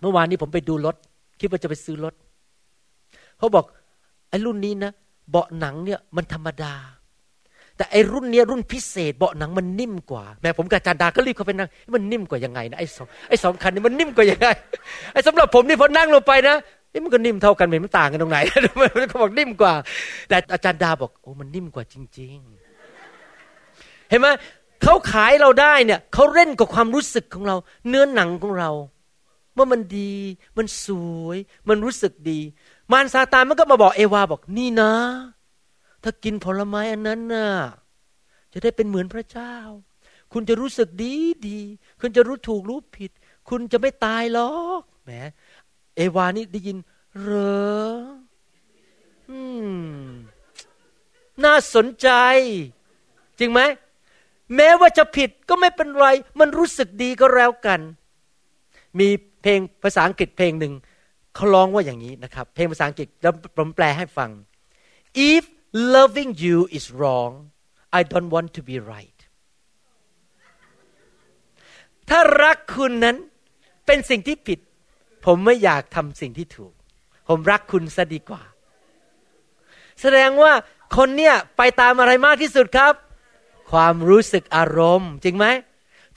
เมื่อวานนี้ผมไปดูรถ คิดว่าจะไปซื้อรถเขาบอกไอ้รุ่นนี้นะเบาะหนังเนี่ยมันธรรมดา แต่ไอ้รุ่นเนี้ยรุ่นพิเศษ เบาะหนังมันนิ่มกว่า แม่ผมกับจานดาก็รีบเข้าไปนั่งมันนิ่มกว่ายังไงนะไอ้สองไอ้สองคันนี้มันนิ่มกว่ายังไงไอ้สำหรับผมนี่พอนั่งลงไปนะมันก็นิ่มเท่ากันไม่มันต่างกันตรงไหนเขาบอกนิ่มกว่า แต่อาจารย์ดาบอกโอ้มันนิ่มกว่าจริง ๆ เห็นไหม เขาขายเราได้เนี่ยเขาเล่นกับความรู้สึกของเรา เนื้อหนังของเราว่ามันดี มันสวย มันรู้สึกดี มารซาตานมันก็มาบอกเอวาบอกนี่นะ ถ้ากินผลไม้อันนั้นน่ะจะได้เป็นเหมือนพระเจ้า คุณจะรู้สึกดีดี คุณจะรู้ถูกรู้ผิด คุณจะไม่ตายหรอกแหมเอวานี่ได้ยินเหรออืมน่าสนใจ จริงไหม แม้ว่าจะผิดก็ไม่เป็นไร มันรู้สึกดีก็แล้วกัน มีเพลงภาษาอังกฤษเพลงหนึ่งเขาร้องว่าอย่างนี้นะครับ เพลงภาษาอังกฤษแล้วผมแปลให้ฟัง if loving you is wrong I don't want to be right ถ้ารักคุณนั้นเป็นสิ่งที่ผิด ผมไม่อยากทำสิ่งที่ถูก ผมรักคุณซะดีกว่า แสดงว่าคนเนี่ยไปตามอะไรมากที่สุดครับ ความรู้สึกอารมณ์ จริงไหม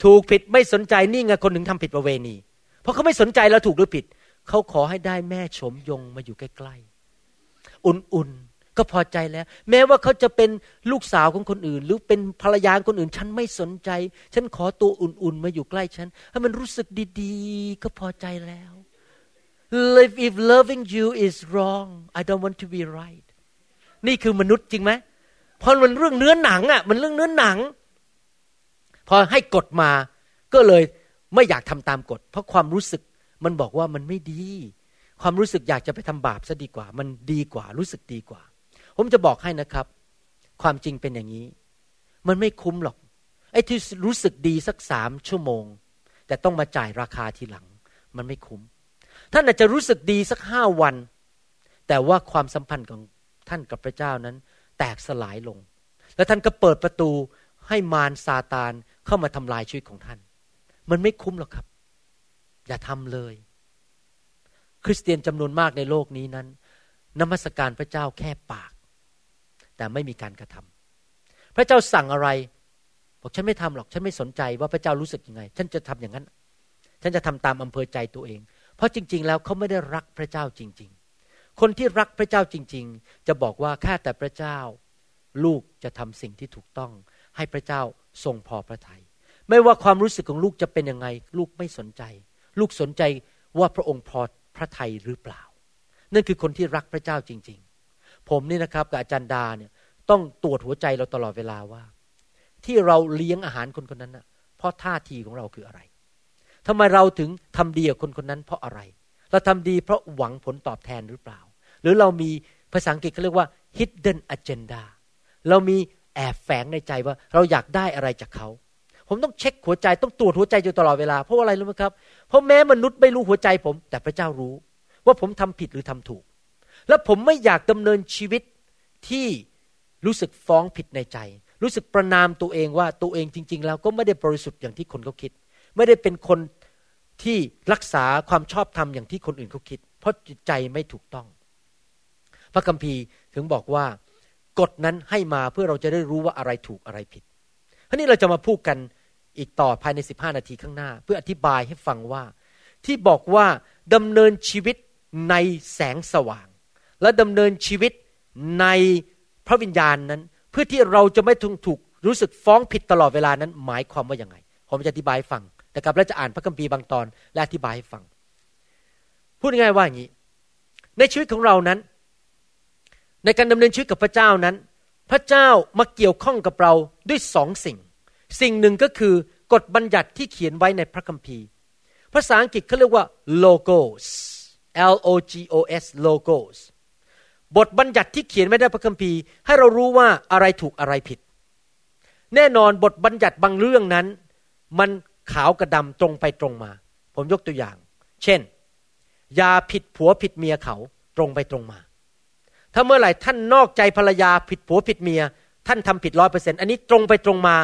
ถูกผิดไม่สนใจนี่ไงคนถึงทำผิดประเวณี เพราะเขาไม่สนใจแล้วถูกหรือผิด เขาขอให้ได้แม่ชมยงมาอยู่ใกล้ๆ อุ่นๆ ก็พอใจแล้ว แม้ว่าเขาจะเป็นลูกสาวของคนอื่น หรือเป็นภรรยาคนอื่น ฉันไม่สนใจ ฉันขอตัวอุ่นๆ มาอยู่ใกล้ฉัน ให้มันรู้สึกดีๆ ก็พอใจแล้ว if loving you is wrong I don't want to be right นี่คือมนุษย์จริงไหม พอมันเรื่องเนื้อหนังอะมันเรื่องเนื้อหนัง พอให้กฎมาก็เลยไม่อยากทำตามกฎ เพราะความรู้สึกมันบอกว่ามันไม่ดี ความรู้สึกอยากจะไปทำบาปซะดีกว่า มันดีกว่ารู้สึกดีกว่า ผมจะบอกให้นะครับ ความจริงเป็นอย่างนี้ มันไม่คุ้มหรอกไอ้ที่รู้สึกดีสักสามชั่วโมง แต่ต้องมาจ่ายราคาทีหลัง มันไม่คุ้ม ท่านอาจจะรู้สึกดีสักห้าวัน แต่ว่าความสัมพันธ์ของท่านกับพระเจ้านั้น แตกสลายลง แล้วท่านก็เปิดประตูให้มารซาตานเข้ามาทำลายชีวิตของท่าน มันไม่คุ้มหรอกครับ อย่าทำเลย คริสเตียนจำนวนมากในโลกนี้นั้นนมัสการพระเจ้าแค่ปาก แต่ไม่มีการกระทำพระเจ้าสั่งอะไร บอกฉันไม่ทำหรอก ฉันไม่สนใจว่าพระเจ้ารู้สึกยังไง ฉันจะทำอย่างนั้น ฉันจะทำตามอำเภอใจตัวเอง เพราะจริง ๆ แล้วเขาไม่ได้รักพระเจ้าจริง คนที่รักพระเจ้าจริง ๆ จะบอกว่าข้าแต่พระเจ้า ลูกจะทำสิ่งที่ถูกต้อง ให้พระเจ้าทรงพอพระทยัยไม่ว่าความรู้สึกของลูกจะเป็นยังไง ลูกไม่สนใจ ลูกสนใจว่าพระองค์พอพระทัยหรือเปล่า นั่นคือคนที่รักพระเจ้าจริง ๆ ผมนี่นะครับกับอาจารย์ดาเนี่ยต้องตรวจหัวใจเราตลอดเวลาว่า ที่เราเลี้ยงอาหารคนคนนั้นนะเพราะท่าทีของเราคืออะไรทำไมเราถึงทำดีกับคนคนนั้นเพราะอะไร เราทำดีเพราะหวังผลตอบแทนหรือเปล่า หรือเรามีภาษาอังกฤษเขาเรียกว่า hidden agenda เรามีแอบแฝงในใจว่าเราอยากได้อะไรจากเขา ผมต้องเช็คหัวใจต้องตรวจหัวใจอยู่ตลอดเวลาเพราะอะไรรู้ไหมครับ เพราะแม้มนุษย์ไม่รู้หัวใจผม แต่พระเจ้ารู้ ว่าผมทำผิดหรือทำถูก และผมไม่อยากดำเนินชีวิตที่รู้สึกฟ้องผิดในใจ รู้สึกประนามตัวเองว่าตัวเองจริง ๆ แล้วก็ไม่ได้บริสุทธิ์อย่างที่คนเขาคิด ไม่ได้เป็นคนที่รักษาความชอบธรรมอย่างที่คนอื่นเขาคิด เพราะจิตใจไม่ถูกต้อง พระคัมภีร์ถึงบอกว่ากฎนั้นให้มาเพื่อเราจะได้รู้ว่าอะไรถูกอะไรผิดทีนี้เราจะมาพูดกันอีกต่อภายใน 15 นาทีข้างหน้า เพื่ออธิบายให้ฟังว่า ที่บอกว่าดำเนินชีวิตในแสงสว่าง และดำเนินชีวิตในพระวิญญาณนั้น เพื่อที่เราจะไม่ถูกถูกรู้สึกฟ้องผิดตลอดเวลานั้น หมายความว่าอย่างไง ผมจะอธิบายฟังแต่กับเราจะอ่านพระคัมภีร์บางตอน และอธิบายให้ฟัง พูดง่ายว่าอย่างนี้ ในชีวิตของเรานั้น ในการดำเนินชีวิตกับพระเจ้านั้น พระเจ้ามาเกี่ยวข้องกับเราด้วยสองสิ่ง สิ่งหนึ่งก็คือกฎบัญญัติที่เขียนไว้ในพระคัมภีร์ ภาษาอังกฤษเขาเรียกว่า logos L O G O S logos บทบัญญัติที่เขียนไว้ในพระคัมภีร์ ให้เรารู้ว่าอะไรถูกอะไรผิด แน่นอนบทบัญญัติบางเรื่องนั้น มันขาวกระดำตรงไปตรงมา ผมยกตัวอย่าง เช่น อย่าผิดผัวผิดเมียเขาตรงไปตรงมา ถ้าเมื่อไหร่ท่านนอกใจภรรยาผิดผัวผิดเมีย ท่านทำผิดร้อยเปอร์เซ็นต์อันนี้ตรงไปตรงมา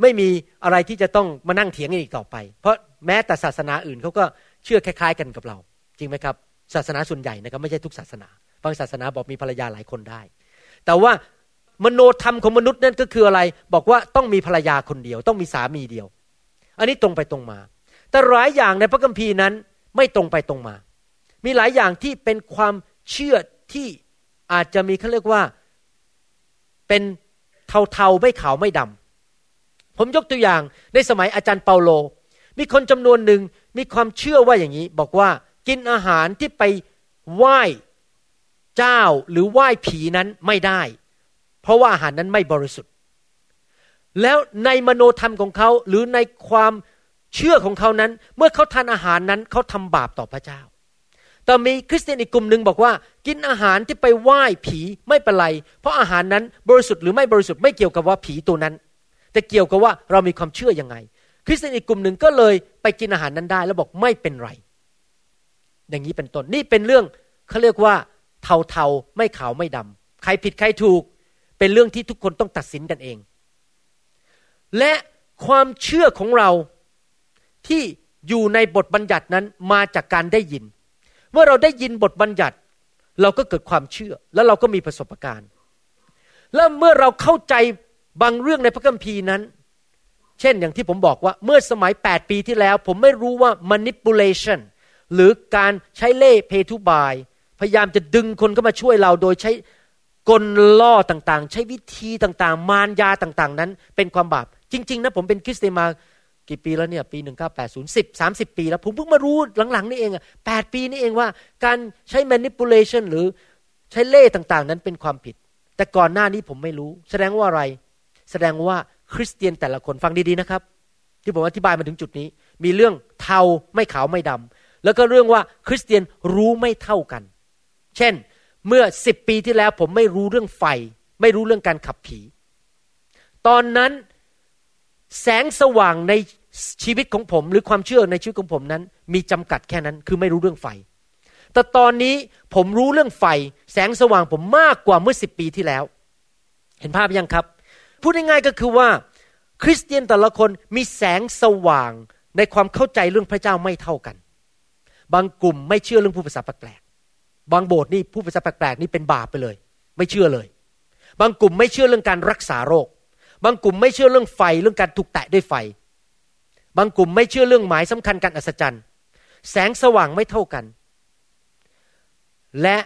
ไม่มีอะไรที่จะต้องมานั่งเถียงกันอีกต่อไป เพราะแม้แต่ศาสนาอื่นเขาก็เชื่อคล้าย ๆ กันกับเรา จริงไหมครับ ศาสนาส่วนใหญ่นะครับไม่ใช่ทุกศาสนาบางศาสนาบอกมีภรรยาหลายคนได้ แต่ว่ามโนธรรมของมนุษย์นั่นก็คืออะไร บอกว่าต้องมีภรรยาคนเดียว ต้องมีสามีเดียว อันนี้ตรงไปตรงมา แต่หลายอย่างในพระคัมภีร์นั้นไม่ตรงไปตรงมา มีหลายอย่างที่เป็นความเชื่อที่ อาจจะมีเขาเรียกว่าเป็นเทาๆไม่ขาวไม่ดผมยกตัวอย่างในสมัยอาจารย์เปาโล มีคนจำนวนหนึ่งมีความเชื่อว่าอย่างนี้ บอกว่ากินอาหารที่ไปไหว้เจ้าหรือไหว้ผีนั้นไม่ได้ เพราะว่าอาหารนั้นไม่บริสุทธิ์ แล้วในมโนธรรมของเขาหรือในความเชื่อของเขานั้น เมื่อเขาทานอาหารนั้นเขาทำบาปต่อพระเจ้า แต่มีคริสเตียนอีกกลุ่มหนึ่งบอกว่า กินอาหารที่ไปไหว้ผีไม่เป็นไร เพราะอาหารนั้นบริสุทธิ์หรือไม่บริสุทธิ์ไม่เกี่ยวกับว่าผีตัวนั้น แต่เกี่ยวกับว่าเรามีความเชื่อยังไง คริสเตียนอีกกลุ่มหนึ่งก็เลยไปกินอาหารนั้นได้ แล้วบอกไม่เป็นไร อย่างนี้เป็นต้นนี่เป็นเรื่องเขาเรียกว่าเทาๆไม่ขาวไม่ดำใครผิดใครถูก เป็นเรื่องที่ทุกคนต้องตัดสินกันเอง และความเชื่อของเราที่อยู่ในบทบัญญัตินั้นมาจากการได้ยิน เมื่อเราได้ยินบทบัญญัติ เราก็เกิดความเชื่อ แล้วเราก็มีประสบการณ์ แล้วเมื่อเราเข้าใจบางเรื่องในพระคัมภีร์นั้น เช่นอย่างที่ผมบอกว่าเมื่อสมัย 8 ปีที่แล้ว ผมไม่รู้ว่า manipulation หรือการใช้เล่เพทุบาย พยายามจะดึงคนเข้ามาช่วยเราโดยใช้กลล่อต่างๆ ใช้วิธีต่างๆ มารยาต่างๆ นั้น เป็นความบาป จริง ๆ นะผมเป็นคริสเตียนมา กี่ปีแล้วเนี่ยปีหนึ่งเก้าแปดศูนย์สิบสามสิบปีแล้วผมเพิ่งมารู้หลังๆ นี่เองอะแปดปีนี่เองว่าการใช้ manipulation หรือใช้เล่ต่างๆ นั้นเป็นความผิด แต่ก่อนหน้านี้ผมไม่รู้ แสดงว่าอะไร แสดงว่าคริสเตียนแต่ละคนฟังดีๆนะครับ ที่ผมอธิบายมาถึงจุดนี้ มีเรื่องเทาไม่ขาวไม่ดำแล้วก็เรื่องว่าคริสเตียนรู้ไม่เท่ากัน เช่น เมื่อสิบปีที่แล้วผมไม่รู้เรื่องไฟ ไม่รู้เรื่องการขับผี ตอนนั้นแสงสว่างใน ชีวิตของผมหรือความเชื่อในชีวิตของผมนั้น มีจำกัดแค่นั้นคือไม่รู้เรื่องไฟ แต่ตอนนี้ผมรู้เรื่องไฟ แสงสว่างผมมากกว่าเมื่อสิบปีที่แล้ว เห็นภาพยังครับ พูดง่ายๆก็คือว่า คริสเตียนแต่ละคนมีแสงสว่างในความเข้าใจเรื่องพระเจ้าไม่เท่ากัน บางกลุ่มไม่เชื่อเรื่องผู้ภาษาแปลกๆบางโบสถ์นี่ผู้ภาษาแปลกๆนี่เป็นบาปไปเลย ไม่เชื่อเลย บางกลุ่มไม่เชื่อเรื่องการรักษาโรค บางกลุ่มไม่เชื่อเรื่องไฟเรื่องการถูกแตะด้วยไฟ บางกลุ่มไม่เชื่อเรื่องหมายสำคัญการอัศจรรย์ แสงสว่างไม่เท่ากัน และ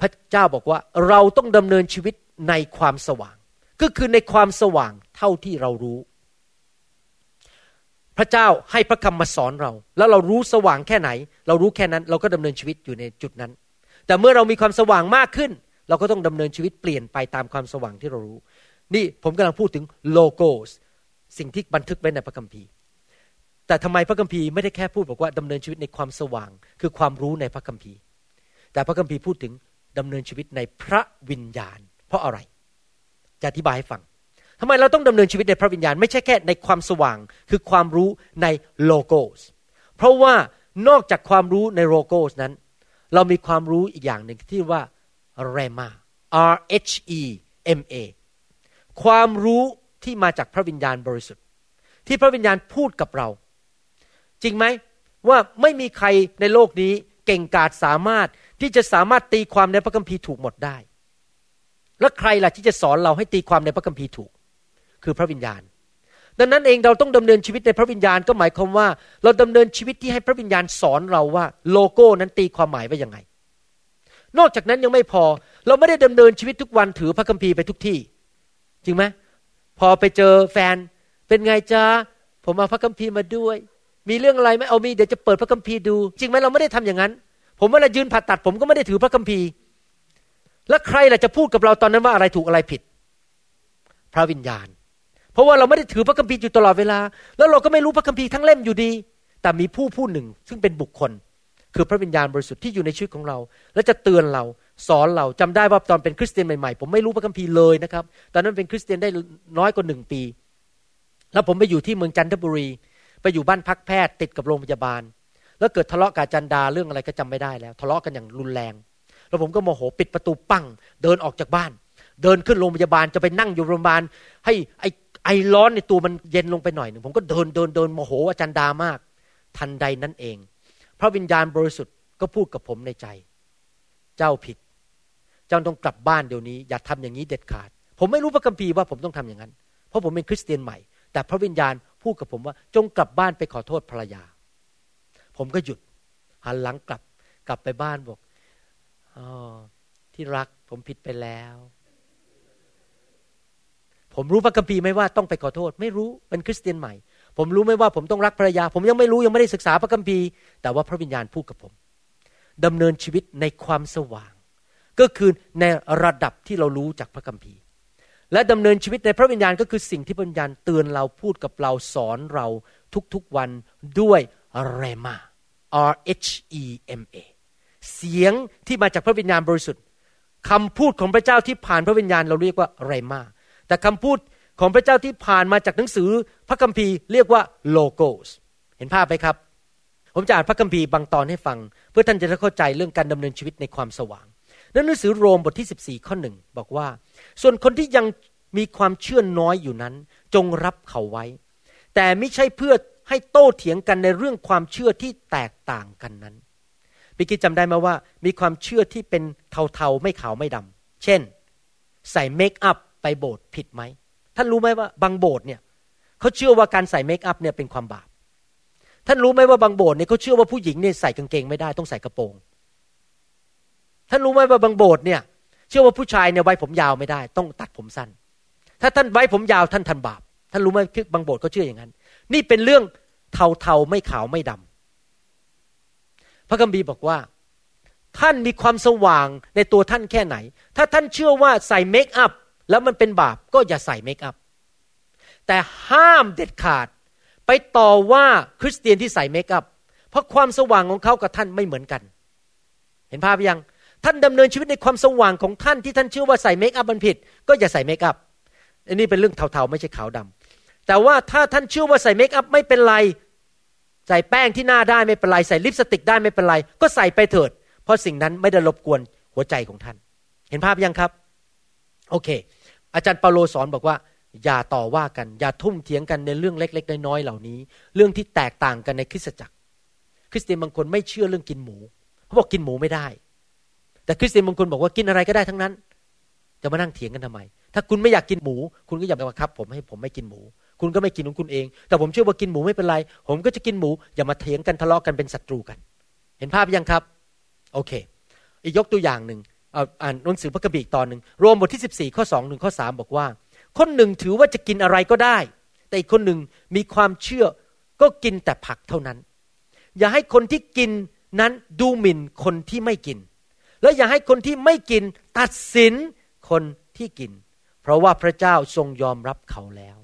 พระเจ้าบอกว่าเราต้องดำเนินชีวิตในความสว่าง ก็คือในความสว่างเท่าที่เรารู้ พระเจ้าให้พระคำมาสอนเรา แล้วเรารู้สว่างแค่ไหน เรารู้แค่นั้นเราก็ดำเนินชีวิตอยู่ในจุดนั้น แต่เมื่อเรามีความสว่างมากขึ้น เราก็ต้องดำเนินชีวิตเปลี่ยนไปตามความสว่างที่เรารู้ นี่ผมกำลังพูดถึงโลโกสสิ่งที่บันทึกไว้ในพระคัมภีร์ แต่ทำไมพระคัมภีร์ไม่ได้แค่พูดบอกว่าดำเนินชีวิตในความสว่าง คือความรู้ในพระคัมภีร์ แต่พระคัมภีร์พูดถึงดำเนินชีวิตในพระวิญญาณ เพราะอะไร จะอธิบายให้ฟังทำไมเราต้องดำเนินชีวิตในพระวิญญาณ ไม่ใช่แค่ในความสว่าง คือความรู้ในโลโกส เพราะว่านอกจากความรู้ในโลโกสนั้น เรามีความรู้อีกอย่างหนึ่งที่ว่าเรมา R H E M A ความรู้ที่มาจากพระวิญญาณบริสุทธิ์ ที่พระวิญญาณพูดกับเรา จริงไหมว่าไม่มีใครในโลกนี้เก่งกาจสามารถที่จะสามารถตีความในพระคัมภีร์ถูกหมดได้ แล้วใครล่ะที่จะสอนเราให้ตีความในพระคัมภีร์ถูก คือพระวิญญาณ ดังนั้นเองเราต้องดำเนินชีวิตในพระวิญญาณก็หมายความว่า เราดำเนินชีวิตที่ให้พระวิญญาณสอนเราว่าโลโก้นั้นตีความหมายว่ายังไง นอกจากนั้นยังไม่พอเราไม่ได้ดำเนินชีวิตทุกวันถือพระคัมภีร์ไปทุกที่ จริงไหมพอไปเจอแฟนเป็นไงจ้าผมเอาพระคัมภีร์มาด้วย มีเรื่องอะไรไหมเอามีเดี๋ยวจะเปิดพระคัมภีร์ดู จริงไหมเราไม่ได้ทำอย่างนั้น ผมเวลายืนผ่าตัด ผมก็ไม่ได้ถือพระคัมภีร์ แล้วใครล่ะจะพูดกับเราตอนนั้นว่าอะไรถูกอะไรผิด พระวิญญาณ เพราะว่าเราไม่ได้ถือพระคัมภีร์อยู่ตลอดเวลา แล้วเราก็ไม่รู้พระคัมภีร์ทั้งเล่มอยู่ดี แต่มีผู้ผู้หนึ่งซึ่งเป็นบุคคล คือพระวิญญาณบริสุทธิ์ที่อยู่ในชีวิตของเรา และจะเตือนเราสอนเราจำได้ว่าตอนเป็นคริสเตียนใหม่ๆผมไม่รู้พระคัมภีร์เลยนะครับ ตอนนั้นเป็นคริสเตียนได้น้อยกว่าหนึ่งปี แล้วผมไปอยู่ที่เมืองจันทบุรี ไปอยู่บ้านพักแพทย์ติดกับโรงพยาบาล แล้วเกิดทะเลาะกับจันดาเรื่องอะไรก็จำไม่ได้แล้ว ทะเลาะกันอย่างรุนแรง แล้วผมก็โมโหปิดประตูปั้ง เดินออกจากบ้าน เดินขึ้นโรงพยาบาลจะไปนั่งอยู่โรงพยาบาล ให้ไอไอร้อนในตัวมันเย็นลงไปหน่อยหนึ่งผมก็เดินเดินเดินโมโหอาจารย์ดามาก ทันใดนั้นเอง พระวิญญาณบริสุทธิ์ก็พูดกับผมในใจ เจ้าผิด เจ้าต้องกลับบ้านเดี๋ยวนี้ อย่าทำอย่างนี้เด็ดขาด ผมไม่รู้พระคัมภีร์ว่าผมต้องทำอย่างนั้น เพราะผมเป็นคริสเตียนใหม่ แต่พระวิญญาณ พูดกับผมว่าจงกลับบ้านไปขอโทษภรรยา ผมก็หยุด หันหลังกลับ กลับไปบ้านบอกออที่รักผมผิดไปแล้ว ผมรู้พระคัมภีร์ไหมว่าต้องไปขอโทษ ไม่รู้เป็นคริสเตียนใหม่ ผมรู้ไหมว่าผมต้องรักภรรยา ผมยังไม่รู้ยังไม่ได้ศึกษาพระคัมภีร์ แต่ว่าพระวิญญาณพูดกับผมดำเนินชีวิตในความสว่าง ก็คือในระดับที่เรารู้จากพระคัมภีร์ และดำเนินชีวิตในพระวิญญาณก็คือสิ่งที่พระวิญญาณเตือนเราพูดกับเราสอนเราทุกๆวันด้วยเรมา R H E M A เสียงที่มาจากพระวิญญาณบริสุทธิ์คำพูดของพระเจ้าที่ผ่านพระวิญญาณเราเรียกว่าเรมา แต่คำพูดของพระเจ้าที่ผ่านมาจากหนังสือพระคัมภีร์เรียกว่าโลโกสเห็นภาพไหมครับ ผมจะอ่านพระคัมภีร์บางตอนให้ฟัง เพื่อท่านจะได้เข้าใจเรื่องการดำเนินชีวิตในความสว่าง ในหนังสือโรมบทที่ 14 ข้อหนึ่งบอกว่า ส่วนคนที่ยังมีความเชื่อน้อยอยู่นั้น จงรับเขาไว้ แต่ไม่ใช่เพื่อให้โต้เถียงกันในเรื่องความเชื่อที่แตกต่างกันนั้นพี่กิจจำได้ไหมว่า มีความเชื่อที่เป็นเทาๆไม่ขาวไม่ดำเช่น ใส่เมคอัพไปโบสถ์ผิดไหมท่านรู้ไหมว่าบางโบสถ์เนี่ยเขาเชื่อว่าการใส่เมคอัพเนี่ยเป็นความบาปท่านรู้ไหมว่าบางโบสถ์เนี่ยเขาเชื่อว่าผู้หญิงเนี่ยใส่กางเกงไม่ได้ต้องใส่กระโปรง ท่านรู้ไหมว่าบางโบสถ์เนี่ย เชื่อว่าผู้ชายเนี่ยไว้ผมยาวไม่ได้ ต้องตัดผมสั้น ถ้าท่านไว้ผมยาวท่านทันบาป ท่านรู้ไหมบางโบสถ์เขาเชื่ออย่างนั้น นี่เป็นเรื่องเทาๆไม่ขาวไม่ดำพระคัมภีร์บอกว่า ท่านมีความสว่างในตัวท่านแค่ไหน ถ้าท่านเชื่อว่าใส่เมคอัพแล้วมันเป็นบาปก็อย่าใส่เมคอัพแต่ห้ามเด็ดขาดไปต่อว่าคริสเตียนที่ใส่เมคอัพเพราะความสว่างของเขากับท่านไม่เหมือนกัน เห็นภาพยัง ท่านดำเนินชีวิตในความสว่างของท่านที่ท่านเชื่อว่าใส่เมคอัพมันผิด ก็อย่าใส่เมคอัพอันนี้เป็นเรื่องเทาๆไม่ใช่ขาวดำแต่ว่าถ้าท่านเชื่อว่าใส่เมคอัพไม่เป็นไร ใส่แป้งที่หน้าได้ไม่เป็นไร ใส่ลิปสติกได้ไม่เป็นไร ก็ใส่ไปเถิด เพราะสิ่งนั้นไม่ได้รบกวนหัวใจของท่าน เห็นภาพยังครับ โอเค อาจารย์เปาโลสอนบอกว่า อย่าต่อว่ากัน อย่าทุ่มเถียงกันในเรื่องเล็ก ๆ น้อยๆเหล่านี้ เรื่องที่แตกต่างกันในคริสตจักร คริสเตียนบางคนไม่เชื่อเรื่องกินหมูเขาบอกกินหมูไม่ได้ แต่คริสเตียนบางคนบอกว่ากินอะไรก็ได้ทั้งนั้น จะมานั่งเถียงกันทำไม ถ้าคุณไม่อยากกินหมู คุณก็อย่าไปบังคับ ผมให้ผมไม่กินหมู คุณก็ไม่กินของคุณเอง แต่ผมเชื่อว่ากินหมูไม่เป็นไร ผมก็จะกินหมู อย่ามาเถียงกันทะเลาะกันเป็นศัตรูกัน เห็นภาพยังครับ โอเค อีกยกตัวอย่างหนึ่งอ่านหนังสือพระคัมภีร์ตอนหนึ่งรวมบทที่ 14 ข้อ2ถึงข้อ 3 บอกว่า คนหนึ่งถือว่าจะกินอะไรก็ได้ แต่อีกคนหนึ่งมีความเชื่อก็กินแต่ผักเท่านั้น อย่าให้คนที่กินนั้นดูหมิ่นคนที่ไม่กิน และอย่าให้คนที่ไม่กินตัดสินคนที่กิน เพราะว่าพระเจ้าทรงยอมรับเขาแล้ว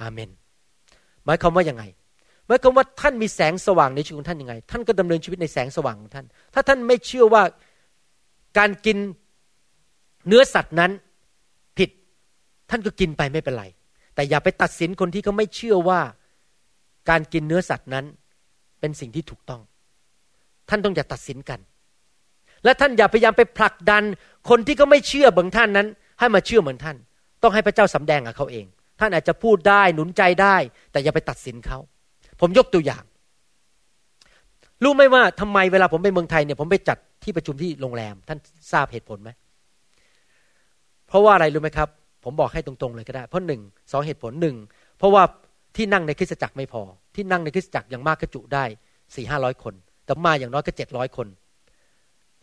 อาเมน หมายความว่ายังไงหมายความว่าท่านมีแสงสว่างในชีวิตของท่านยังไง ท่านก็ดำเนินชีวิตในแสงสว่างของท่าน ถ้าท่านไม่เชื่อว่าการกินเนื้อสัตว์นั้นผิด ท่านก็กินไปไม่เป็นไร แต่อย่าไปตัดสินคนที่เขาไม่เชื่อว่าการกินเนื้อสัตว์นั้น เป็นสิ่งที่ถูกต้อง ท่านต้องอย่าตัดสินกัน และท่านอย่าพยายามไปผลักดัน คนที่เขาไม่เชื่อบางท่านนั้น ให้มาเชื่อเหมือนท่าน ต้องให้พระเจ้าสำแดงกับเขาเอง ท่านอาจจะพูดได้หนุนใจได้ แต่อย่าไปตัดสินเขา ผมยกตัวอย่าง รู้ไหมว่าทำไมเวลาผมไปเมืองไทยเนี่ยผมไปจัดที่ประชุมที่โรงแรม ท่านทราบเหตุผลไหม เพราะว่าอะไรรู้ไหมครับ ผมบอกให้ตรงๆเลยก็ได้ เพราะหนึ่งสองเหตุผลหนึ่งเพราะว่าที่นั่งในคริสตจักรไม่พอ ที่นั่งในคริสตจักรอย่างมากก็จุได้สี่ห้าร้อยคน แต่มาอย่างน้อยก็เจ็ดร้อยคน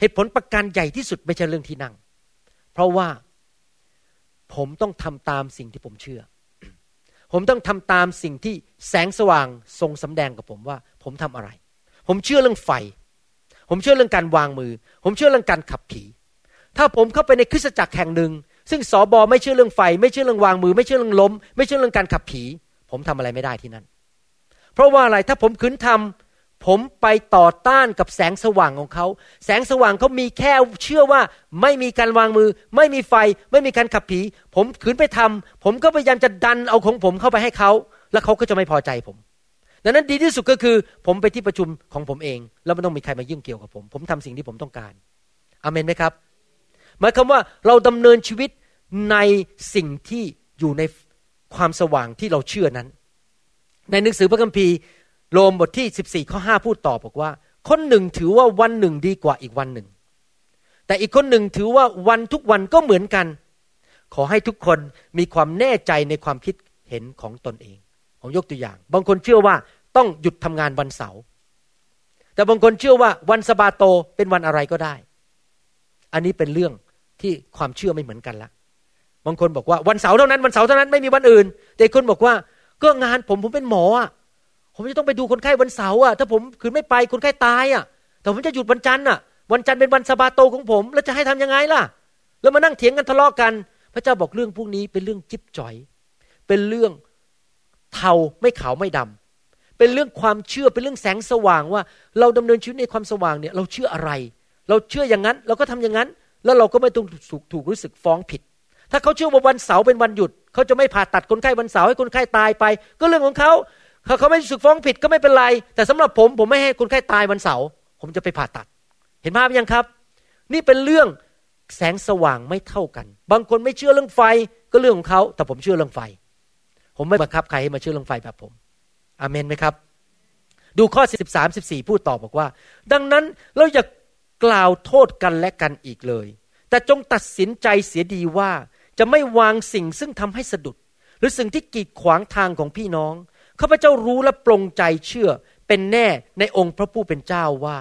เหตุผลประการใหญ่ที่สุดไม่ใช่เรื่องที่นั่ง เพราะว่าผมต้องทำตามสิ่งที่ผมเชื่อ ผมต้องทำตามสิ่งที่แสงสว่างทรงสำแดงกับผมว่า ผมทำอะไร ผมเชื่อเรื่องไฟ ผมเชื่อเรื่องการวางมือ ผมเชื่อเรื่องการขับผีถ้าผมเข้าไปในคริสตจักรแห่งหนึ่ง ซึ่งสอบอไม่เชื่อเรื่องไฟ ไม่เชื่อเรื่องวางมือ ไม่เชื่อเรื่องล้ม ไม่เชื่อเรื่องการขับผี ผมทำอะไรไม่ได้ที่นั่น เพราะว่าอะไรถ้าผมขืนทำ ผมไปต่อต้านกับแสงสว่างของเขา แสงสว่างเขามีแค่เชื่อว่าไม่มีการวางมือ ไม่มีไฟ ไม่มีการขับผี ผมขืนไปทำผมก็พยายามจะดันเอาของผมเข้าไปให้เขา แล้วเขาก็จะไม่พอใจผม ดังนั้นดีที่สุดก็คือ ผมไปที่ประชุมของผมเอง แล้วไม่ต้องมีใครมายุ่งเกี่ยวกับผม ผมทำสิ่งที่ผมต้องการอเมนไหมครับ หมายความว่าเราดำเนินชีวิตในสิ่งที่อยู่ในความสว่างที่เราเชื่อนั้น ในหนังสือพระคัมภีร์ โรมบทที่ 14ข้อ5พูดต่อบอกว่า คนหนึ่งถือว่าวันหนึ่งดีกว่าอีกวันหนึ่ง แต่อีกคนหนึ่งถือว่าวันทุกวันก็เหมือนกัน ขอให้ทุกคนมีความแน่ใจในความคิดเห็นของตนเอง ผมยกตัวอย่าง บางคนเชื่อว่าต้องหยุดทำงานวันเสาร์แต่บางคนเชื่อว่าวันสบาโตเป็นวันอะไรก็ได้ อันนี้เป็นเรื่องที่ความเชื่อไม่เหมือนกันละบางคนบอกว่าวันเสาร์เท่านั้นวันเสาร์เท่านั้นไม่มีวันอื่น แต่คนบอกว่าก็งานผมผมเป็นหมออะ ผมจะต้องไปดูคนไข้วันเสาร์อะถ้าผมคืนไม่ไปคนไข้ตายอะ แต่ผมจะหยุดวันจันทร์อะ วันจันทร์เป็นวันสบาโตของผม แล้วจะให้ทํำยังไงล่ะ แล้วมานั่งเถียงกันทะเลาะกัน พระเจ้าบอกเรื่องพวกนี้เป็นเรื่องจิ๊บจ่อย เป็นเรื่องเทาไม่ขาวไม่ดำเป็นเรื่องความเชื่อเป็นเรื่องแสงสว่างว่า เราดำเนินชีวิตในความสว่างเนี่ยเราเชื่ออะไร เราเชื่ออย่างนั้น เราก็ทำอย่างนั้น แล้วเราก็ไม่ต้องถูกถูกรู้สึกฟ้องผิด ถ้าเขาเชื่อว่าวันเสาร์เป็นวันหยุด เขาจะไม่ผ่าตัดคนไข้วันเสาร์ให้คนไข้ตายไป ก็เรื่องของเขา เขาเขาไม่รู้สึกฟ้องผิดก็ไม่เป็นไร แต่สำหรับผมผมไม่ให้คนไข้ตายวันเสาร์ผมจะไปผ่าตัด เห็นภาพยังครับ นี่เป็นเรื่องแสงสว่างไม่เท่ากัน บางคนไม่เชื่อเรื่องไฟก็เรื่องของเขาแต่ผมเชื่อเรื่องไฟ ผมไม่บังคับใครให้มาเชื่อเรื่องไฟแบบผมอเมนไหมครับ ดูข้อ 13 14 พูดต่อบอกว่า ดังนั้นเราอย่ากล่าวโทษกันและกันอีกเลย แต่จงตัดสินใจเสียดีว่าจะไม่วางสิ่งซึ่งทำให้สะดุด หรือสิ่งที่กีดขวางทางของพี่น้อง ข้าพเจ้ารู้และปรงใจเชื่อเป็นแน่ในองค์พระผู้เป็นเจ้าว่า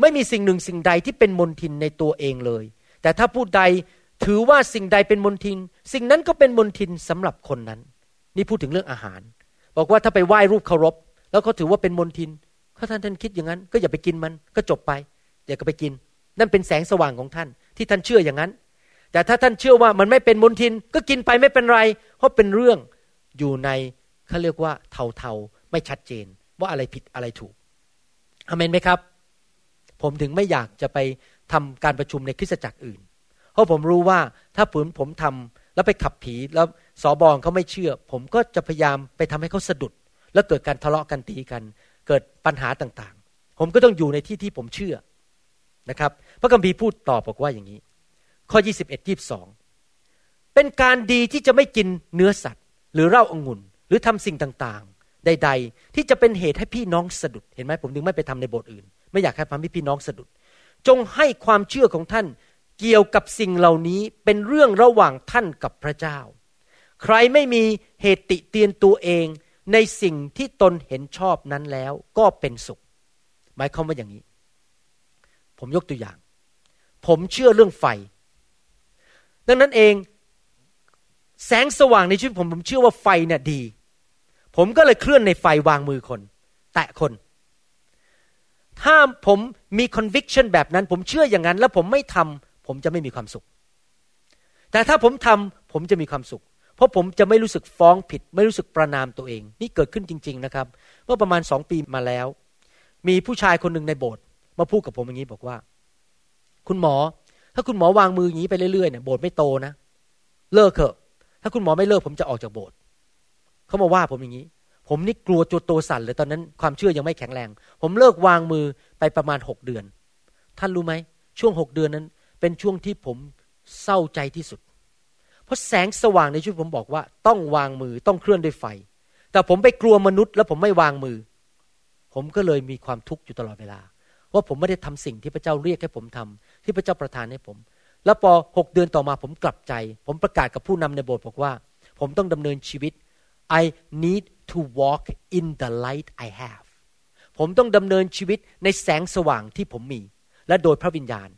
ไม่มีสิ่งหนึ่งสิ่งใดที่เป็นมนทินในตัวเองเลย แต่ถ้าผู้ใดถือว่าสิ่งใดเป็นมนทิน สิ่งนั้นก็เป็นมนทินสำหรับคนนั้น นี่พูดถึงเรื่องอาหาร บอกว่าถ้าไปไหว้รูปเคารพ แล้วเขาถือว่าเป็นมนทินถ้าท่านท่านคิดอย่างนั้น ก็อย่าไปกินมันก็จบไปอย่าก็ไปกิน นั่นเป็นแสงสว่างของท่าน ที่ท่านเชื่ออย่างนั้น แต่ถ้าท่านเชื่อว่ามันไม่เป็นมนทินก็กินไปไม่เป็นไร เพราะเป็นเรื่องอยู่ใน เขาเรียกว่าเทาๆ ไม่ชัดเจน ว่าอะไรผิดอะไรถูกอเมนไหมครับ ผมถึงไม่อยากจะไปทำการประชุมในคริสตจักรอื่น เพราะผมรู้ว่าถ้าผมผมทำแล้วไปขับผีแล้วสอบองเขาไม่เชื่อ ผมก็จะพยายามไปทำให้เขาสะดุด แล้วเกิดการทะเลาะกันตีกัน เกิดปัญหาต่างๆ ผมก็ต้องอยู่ในที่ที่ผมเชื่อนะครับ พระคัมภีร์พูดตอบบอกว่าอย่างนี้ ข้อ 21 22 เป็นการดีที่จะไม่กินเนื้อสัตว์ หรือเหล้าองุ่น หรือทำสิ่งต่างๆ ใด ๆ ที่จะเป็นเหตุให้พี่น้องสะดุดเห็นไหมผมถึงไม่ไปทำในโบสถ์อื่น ไม่อยากให้ทำให้พี่น้องสะดุด จงให้ความเชื่อของท่านเกี่ยวกับสิ่งเหล่านี้เป็นเรื่องระหว่างท่านกับพระเจ้า ใครไม่มีเหตุติเตียนตัวเองในสิ่งที่ตนเห็นชอบนั้นแล้วก็เป็นสุข หมายความว่าอย่างนี้ ผมยกตัวอย่าง ผมเชื่อเรื่องไฟ ดังนั้นเอง แสงสว่างในชีวิตผมผมเชื่อว่าไฟเนี่ยดี ผมก็เลยเคลื่อนในไฟวางมือคน แตะคน ถ้าผมมี conviction แบบนั้น ผมเชื่ออย่างนั้น แล้วผมไม่ทำผมจะไม่มีความสุข แต่ถ้าผมทำผมจะมีความสุข เพราะผมจะไม่รู้สึกฟ้องผิด ไม่รู้สึกประนามตัวเอง นี่เกิดขึ้นจริง ๆ นะครับ เมื่อประมาณสองปีมาแล้ว มีผู้ชายคนหนึ่งในโบสถ์มาพูดกับผมอย่างนี้บอกว่า คุณหมอ ถ้าคุณหมอวางมืออย่างนี้ไปเรื่อยๆเนี่ยโบสถ์ไม่โตนะเลิกเถอะ ถ้าคุณหมอไม่เลิกผมจะออกจากโบสถ์ เขามาว่าผมอย่างนี้ ผมนี่กลัวจดตัวสั่นเลยตอนนั้นความเชื่อยังไม่แข็งแรง ผมเลิกวางมือไปประมาณหกเดือน ท่านรู้ไหมช่วงหกเดือนนั้น เป็นช่วงที่ผมเศร้าใจที่สุด เพราะแสงสว่างในชีวิตผมบอกว่า ต้องวางมือต้องเคลื่อนด้วยไฟ แต่ผมไปกลัวมนุษย์ แล้วผมไม่วางมือ ผมก็เลยมีความทุกข์อยู่ตลอดเวลาว่าผมไม่ได้ทำสิ่งที่พระเจ้าเรียกให้ผมทำที่พระเจ้าประทานให้ผม แล้วพอหกเดือนต่อมาผมกลับใจ ผมประกาศกับผู้นำในโบสถ์บอกว่า ผมต้องดำเนินชีวิต I need to walk in the light I have ผมต้องดำเนินชีวิตในแสงสว่างที่ผมมี และโดยพระวิญญาณ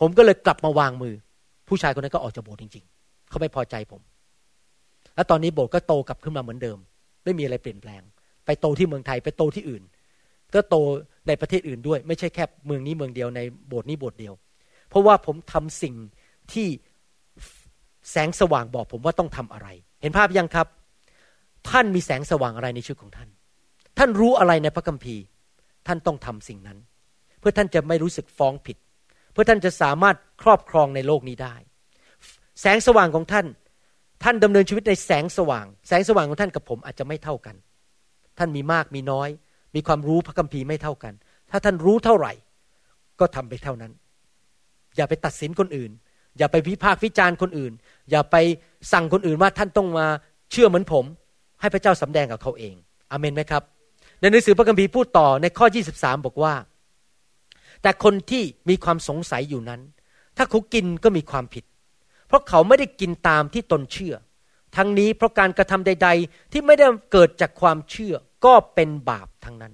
ผมก็เลยกลับมาวางมือ ผู้ชายคนนั้นก็ออกจากโบสถ์จริง ๆ เขาไม่พอใจผม แล้วตอนนี้โบสถ์ก็โตกลับขึ้นมาเหมือนเดิม ไม่มีอะไรเปลี่ยนแปลง ไปโตที่เมืองไทยไปโตที่อื่น ก็โตในประเทศอื่นด้วย ไม่ใช่แค่เมืองนี้เมืองเดียวในโบสถ์นี้โบสถ์เดียว เพราะว่าผมทำสิ่งที่แสงสว่างบอกผมว่าต้องทำอะไร เห็นภาพยังครับ ท่านมีแสงสว่างอะไรในชีวิตของท่าน ท่านรู้อะไรในพระคัมภีร์ ท่านต้องทำสิ่งนั้น เพื่อท่านจะไม่รู้สึกฟ้องผิด เพื่อท่านจะสามารถครอบครองในโลกนี้ได้ แสงสว่างของท่าน ท่านดำเนินชีวิตในแสงสว่าง แสงสว่างของท่านกับผมอาจจะไม่เท่ากัน ท่านมีมากมีน้อย มีความรู้พระคัมภีร์ไม่เท่ากัน ถ้าท่านรู้เท่าไหร่ ก็ทำไปเท่านั้น อย่าไปตัดสินคนอื่น อย่าไปวิพากษ์วิจารณ์คนอื่น อย่าไปสั่งคนอื่นว่าท่านต้องมาเชื่อเหมือนผม ให้พระเจ้าสำแดงกับเขาเองอเมนไหมครับ ในหนังสือพระคัมภีร์พูดต่อในข้อ 23 บอกว่า แต่คนที่มีความสงสัยอยู่นั้น ถ้าเขากินก็มีความผิด เพราะเขาไม่ได้กินตามที่ตนเชื่อ ทั้งนี้เพราะการกระทำใด ๆ ที่ไม่ได้เกิดจากความเชื่อก็เป็นบาปทั้งนั้น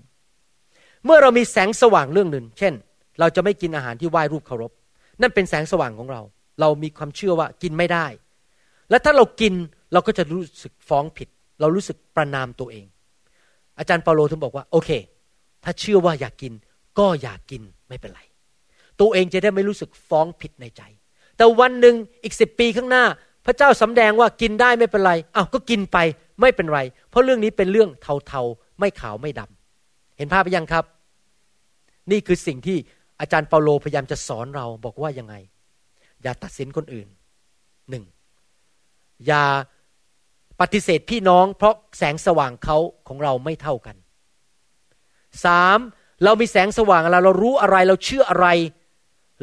เมื่อเรามีแสงสว่างเรื่องหนึ่ง เช่น เราจะไม่กินอาหารที่ไหว้รูปเคารพ นั่นเป็นแสงสว่างของเรา เรามีความเชื่อว่ากินไม่ได้ และถ้าเรากินเราก็จะรู้สึกฟ้องผิด เรารู้สึกประนามตัวเอง อาจารย์เปาโลถึงบอกว่า โอเค ถ้าเชื่อว่าอยากกิน ก็อยากกินไม่เป็นไร ตัวเองจะได้ไม่รู้สึกฟ้องผิดในใจ แต่วันหนึ่งอีกสิบปีข้างหน้า พระเจ้าสำแดงว่ากินได้ไม่เป็นไรอ้าวก็กินไปไม่เป็นไร เพราะเรื่องนี้เป็นเรื่องเทาๆไม่ขาวไม่ดำเห็นภาพไปยังครับ นี่คือสิ่งที่อาจารย์เปาโลพยายามจะสอนเราบอกว่ายังไง อย่าตัดสินคนอื่นหนึ่งอย่า ปฏิเสธพี่น้อง เพราะแสงสว่างเขาของเราไม่เท่ากันสามเรามีแสงสว่างอะไรเรารู้อะไรเราเชื่ออะไร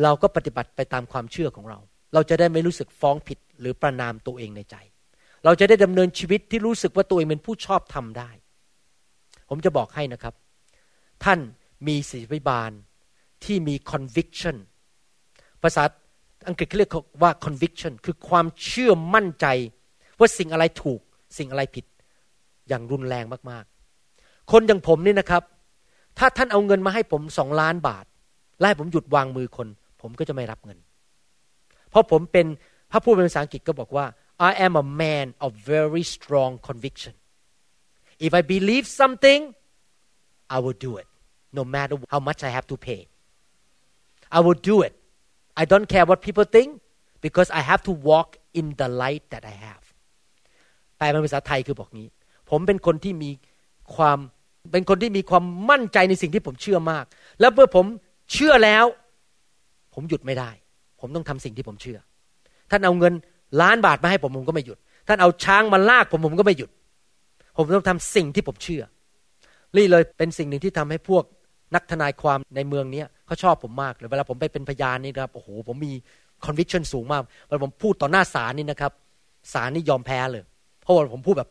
เราก็ปฏิบัติไปตามความเชื่อของเรา เราจะได้ไม่รู้สึกฟ้องผิดหรือประนามตัวเองในใจ เราจะได้ดำเนินชีวิตที่รู้สึกว่าตัวเองเป็นผู้ชอบทำได้ ผมจะบอกให้นะครับ ท่านมีศิริบาลที่มี conviction ภาษาอังกฤษเขาเรียกว่า conviction คือความเชื่อมั่นใจ ว่าสิ่งอะไรถูกสิ่งอะไรผิดอย่างรุนแรงมากๆ คนอย่างผมนี่นะครับ ถ้าท่านเอาเงินมาให้ผมสองล้านบาทและให้ผมหยุดวางมือคน ผมก็จะไม่รับเงิน เพราะผมเป็นพระพูดเป็นภาษาอังกฤษก็บอกว่า I am a man of very strong conviction if I believe something I will do it no matter how much I have to pay I will do it I don't care what people think because I have to walk in the light that I have แปลเป็นภาษาไทยคือบอกงี้ ผมเป็นคนที่มีความเป็นคนที่มีความมั่นใจในสิ่งที่ผมเชื่อมาก แล้วเมื่อผมเชื่อแล้ว ผมหยุดไม่ได้ ผมต้องทำสิ่งที่ผมเชื่อ ท่านเอาเงินล้านบาทมาให้ผมผมก็ไม่หยุด ท่านเอาช้างมาลากผมผมก็ไม่หยุด ผมต้องทำสิ่งที่ผมเชื่อ นี่เลยเป็นสิ่งหนึ่งที่ทำให้พวกนักทนายความในเมืองนี้เขาชอบผมมากเลยเวลาผมไปเป็นพยานนี่ครับโอ้โหผมมี conviction สูงมากเวลาผมพูดต่อหน้าศาลนี่นะครับศาลนี่ยอมแพ้เลย เพราะว่าผมพูดแบบ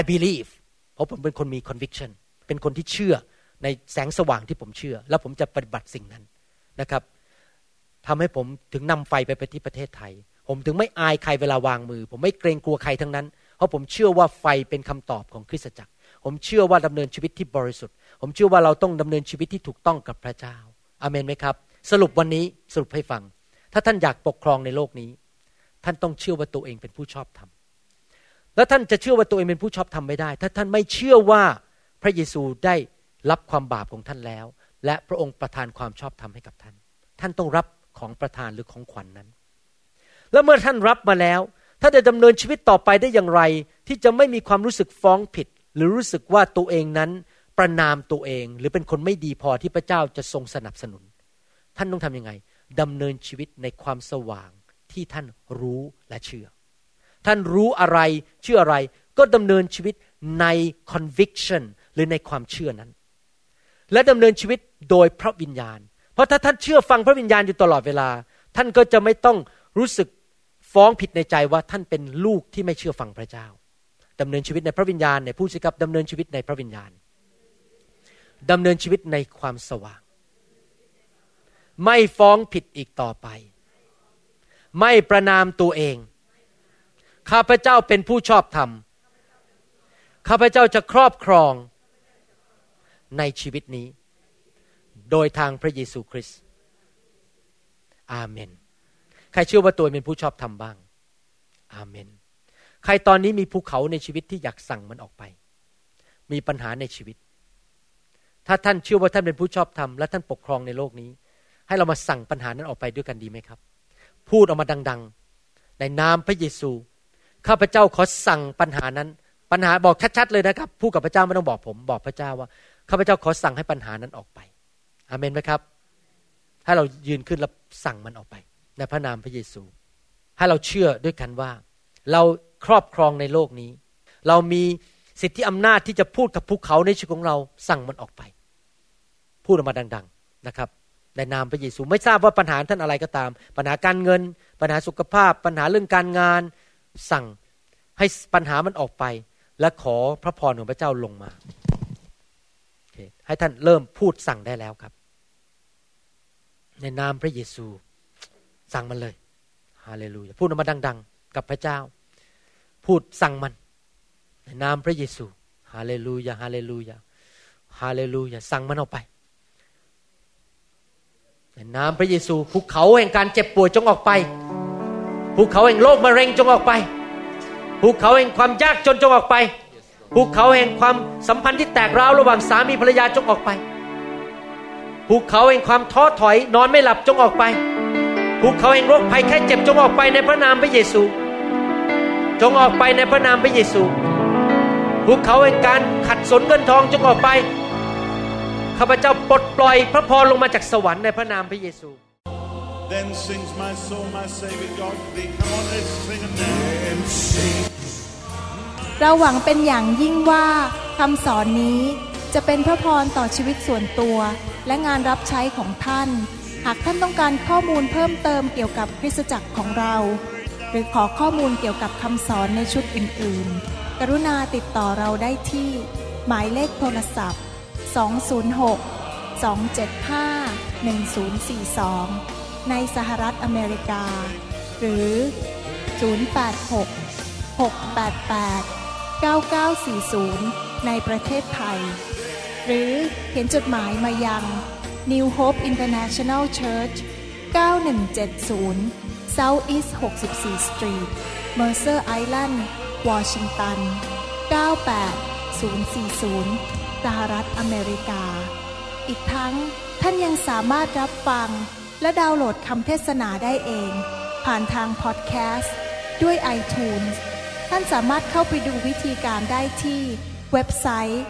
I believe เพราะผมเป็นคนมี conviction เป็นคนที่เชื่อในแสงสว่างที่ผมเชื่อ แล้วผมจะปฏิบัติสิ่งนั้นนะครับทำให้ผมถึงนำไฟไปไปที่ประเทศไทย ผมถึงไม่อายใครเวลาวางมือ ผมไม่เกรงกลัวใครทั้งนั้น เพราะผมเชื่อว่าไฟเป็นคำตอบของคริสตจักร ผมเชื่อว่าดำเนินชีวิตที่บริสุทธิ์ ผมเชื่อว่าเราต้องดำเนินชีวิตที่ถูกต้องกับพระเจ้าอาเมนไหมครับ สรุปวันนี้สรุปให้ฟัง ถ้าท่านอยากปกครองในโลกนี้ ท่านต้องเชื่อว่าตัวเองเป็นผู้ชอบธรรม แล้วท่านจะเชื่อว่าตัวเองเป็นผู้ชอบธรรมไม่ได้ ถ้าท่านไม่เชื่อว่าพระเยซูได้รับความบาปของท่านแล้ว และพระองค์ประทานความชอบธรรมให้กับท่าน ท่านต้องรับของประทานหรือของขวัญนนั้น แล้วเมื่อท่านรับมาแล้วถ้านจะดำเนินชีวิตต่อไปได้อย่างไร ที่จะไม่มีความรู้สึกฟ้องผิด หรือรู้สึกว่าตัวเองนั้นประนามตัวเอง หรือเป็นคนไม่ดีพอที่พระเจ้าจะทรงสนับสนุน ท่านต้องทำยังไงดำเนินชีวิตในความสว่างที่ท่านรู้และเชื่อ ท่านรู้อะไรเชื่ออะไร ก็ดำเนินชีวิตใน conviction หรือในความเชื่อนั้น และดำเนินชีวิตโดยพระวิญญาณ เพราะถ้าท่านเชื่อฟังพระวิญญาณอยู่ตลอดเวลา ท่านก็จะไม่ต้องรู้สึกฟ้องผิดในใจว่าท่านเป็นลูกที่ไม่เชื่อฟังพระเจ้าดำเนินชีวิตในพระวิญญาณในผู้สิกับดำเนินชีวิตในพระวิญญาณดำเนินชีวิตในความสว่าง ไม่ฟ้องผิดอีกต่อไป ไม่ประนามตัวเอง ข้าพเจ้าเป็นผู้ชอบธรรม ข้าพเจ้าจะครอบครองในชีวิตนี้ โดยทางพระเยซูคริสต์ อาเมน ใครเชื่อว่าตัวเป็นผู้ชอบทำบ้าง อาเมน ใครตอนนี้มีภูเขาในชีวิตที่อยากสั่งมันออกไป มีปัญหาในชีวิต ถ้าท่านเชื่อว่าท่านเป็นผู้ชอบทำและท่านปกครองในโลกนี้ ให้เรามาสั่งปัญหานั้นออกไปด้วยกันดีไหมครับ พูดออกมาดัง ๆ ในนามพระเยซู ข้าพเจ้าขอสั่งปัญหานั้น ปัญหาบอกชัดๆเลยนะครับพูดกับพระเจ้าไม่ต้องบอกผมบอกพระเจ้าว่าข้าพเจ้าขอสั่งให้ปัญหานั้นออกไปอาเมนไหมครับให้เรายืนขึ้นแล้วสั่งมันออกไป ในพระนามพระเยซู ให้เราเชื่อด้วยกันว่า เราครอบครองในโลกนี้ เรามีสิทธิอำนาจที่จะพูดกับภูเขาในชีวิตของเราสั่งมันออกไป พูดออกมาดัง ๆนะครับในนามพระเยซูไม่ทราบว่าปัญหาท่านอะไรก็ตาม ปัญหาการเงิน ปัญหาสุขภาพ ปัญหาเรื่องการงาน สั่งให้ปัญหามันออกไป และขอพระพรของพระเจ้าลงมาให้ท่านเริ่มพูดสั่งได้แล้วครับ ในนามพระเยซู สั่งมันเลยฮาเลลูยาพูดออกมาดัง ๆ กับพระเจ้า พูดสั่งมัน ในนามพระเยซูฮาเลลูยาฮาเลลูยาฮาเลลูยาสั่งมันออกไปในนามพระเยซูภูเขาแห่งการเจ็บป่วยจงออกไป ภูเขาแห่งโรคมะเร็งจงออกไปภูเขาแห่งความยากจนจงออกไปภูเขาแห่งความสัมพันธ์ที่แตกร้าวระหว่างสามีภรรยาจงออกไปภูเขาแห่งความท้อถอยนอนไม่หลับจงออกไปภูเขาแห่งโรคภัยแค่เจ็บจงออกไปในพระนามพระเยซู จงออกไปในพระนามพระเยซูภูเขาแห่งการขัดสนเงินทองจงออกไปข้าพเจ้าปลดปล่อยพระพรลงมาจากสวรรค์ในพระนามพระเยซู Then sings my soul, my Savior God to thee. Come on, let's sing it now. And sing. เราหวังเป็นอย่างยิ่งว่าคำสอนนี้จะเป็นพระพรต่อชีวิตส่วนตัว และงานรับใช้ของท่าน หากท่านต้องการข้อมูลเพิ่มเติมเกี่ยวกับคริสตจักรของเรา หรือขอข้อมูลเกี่ยวกับคำสอนในชุดอื่น ๆ กรุณาติดต่อเราได้ที่ หมายเลขโทรศัพท์ 206 275 1042 ในสหรัฐอเมริกา หรือ 086 688 9940 ในประเทศไทย หรือเขียนจดหมายมายัง New Hope International Church 9170 South East 64 Street Mercer Island Washington 98040 สหรัฐอเมริกา อีกทั้งท่านยังสามารถรับฟัง และดาวน์โหลดคำเทศนาได้เอง ผ่านทางพอดแคสต์ด้วย iTunes ท่านสามารถเข้าไปดูวิธีการได้ที่เว็บไซต์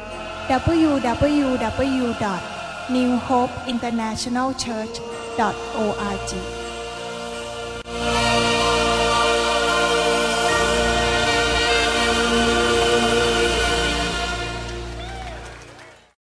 www.newhopeinternationalchurch.org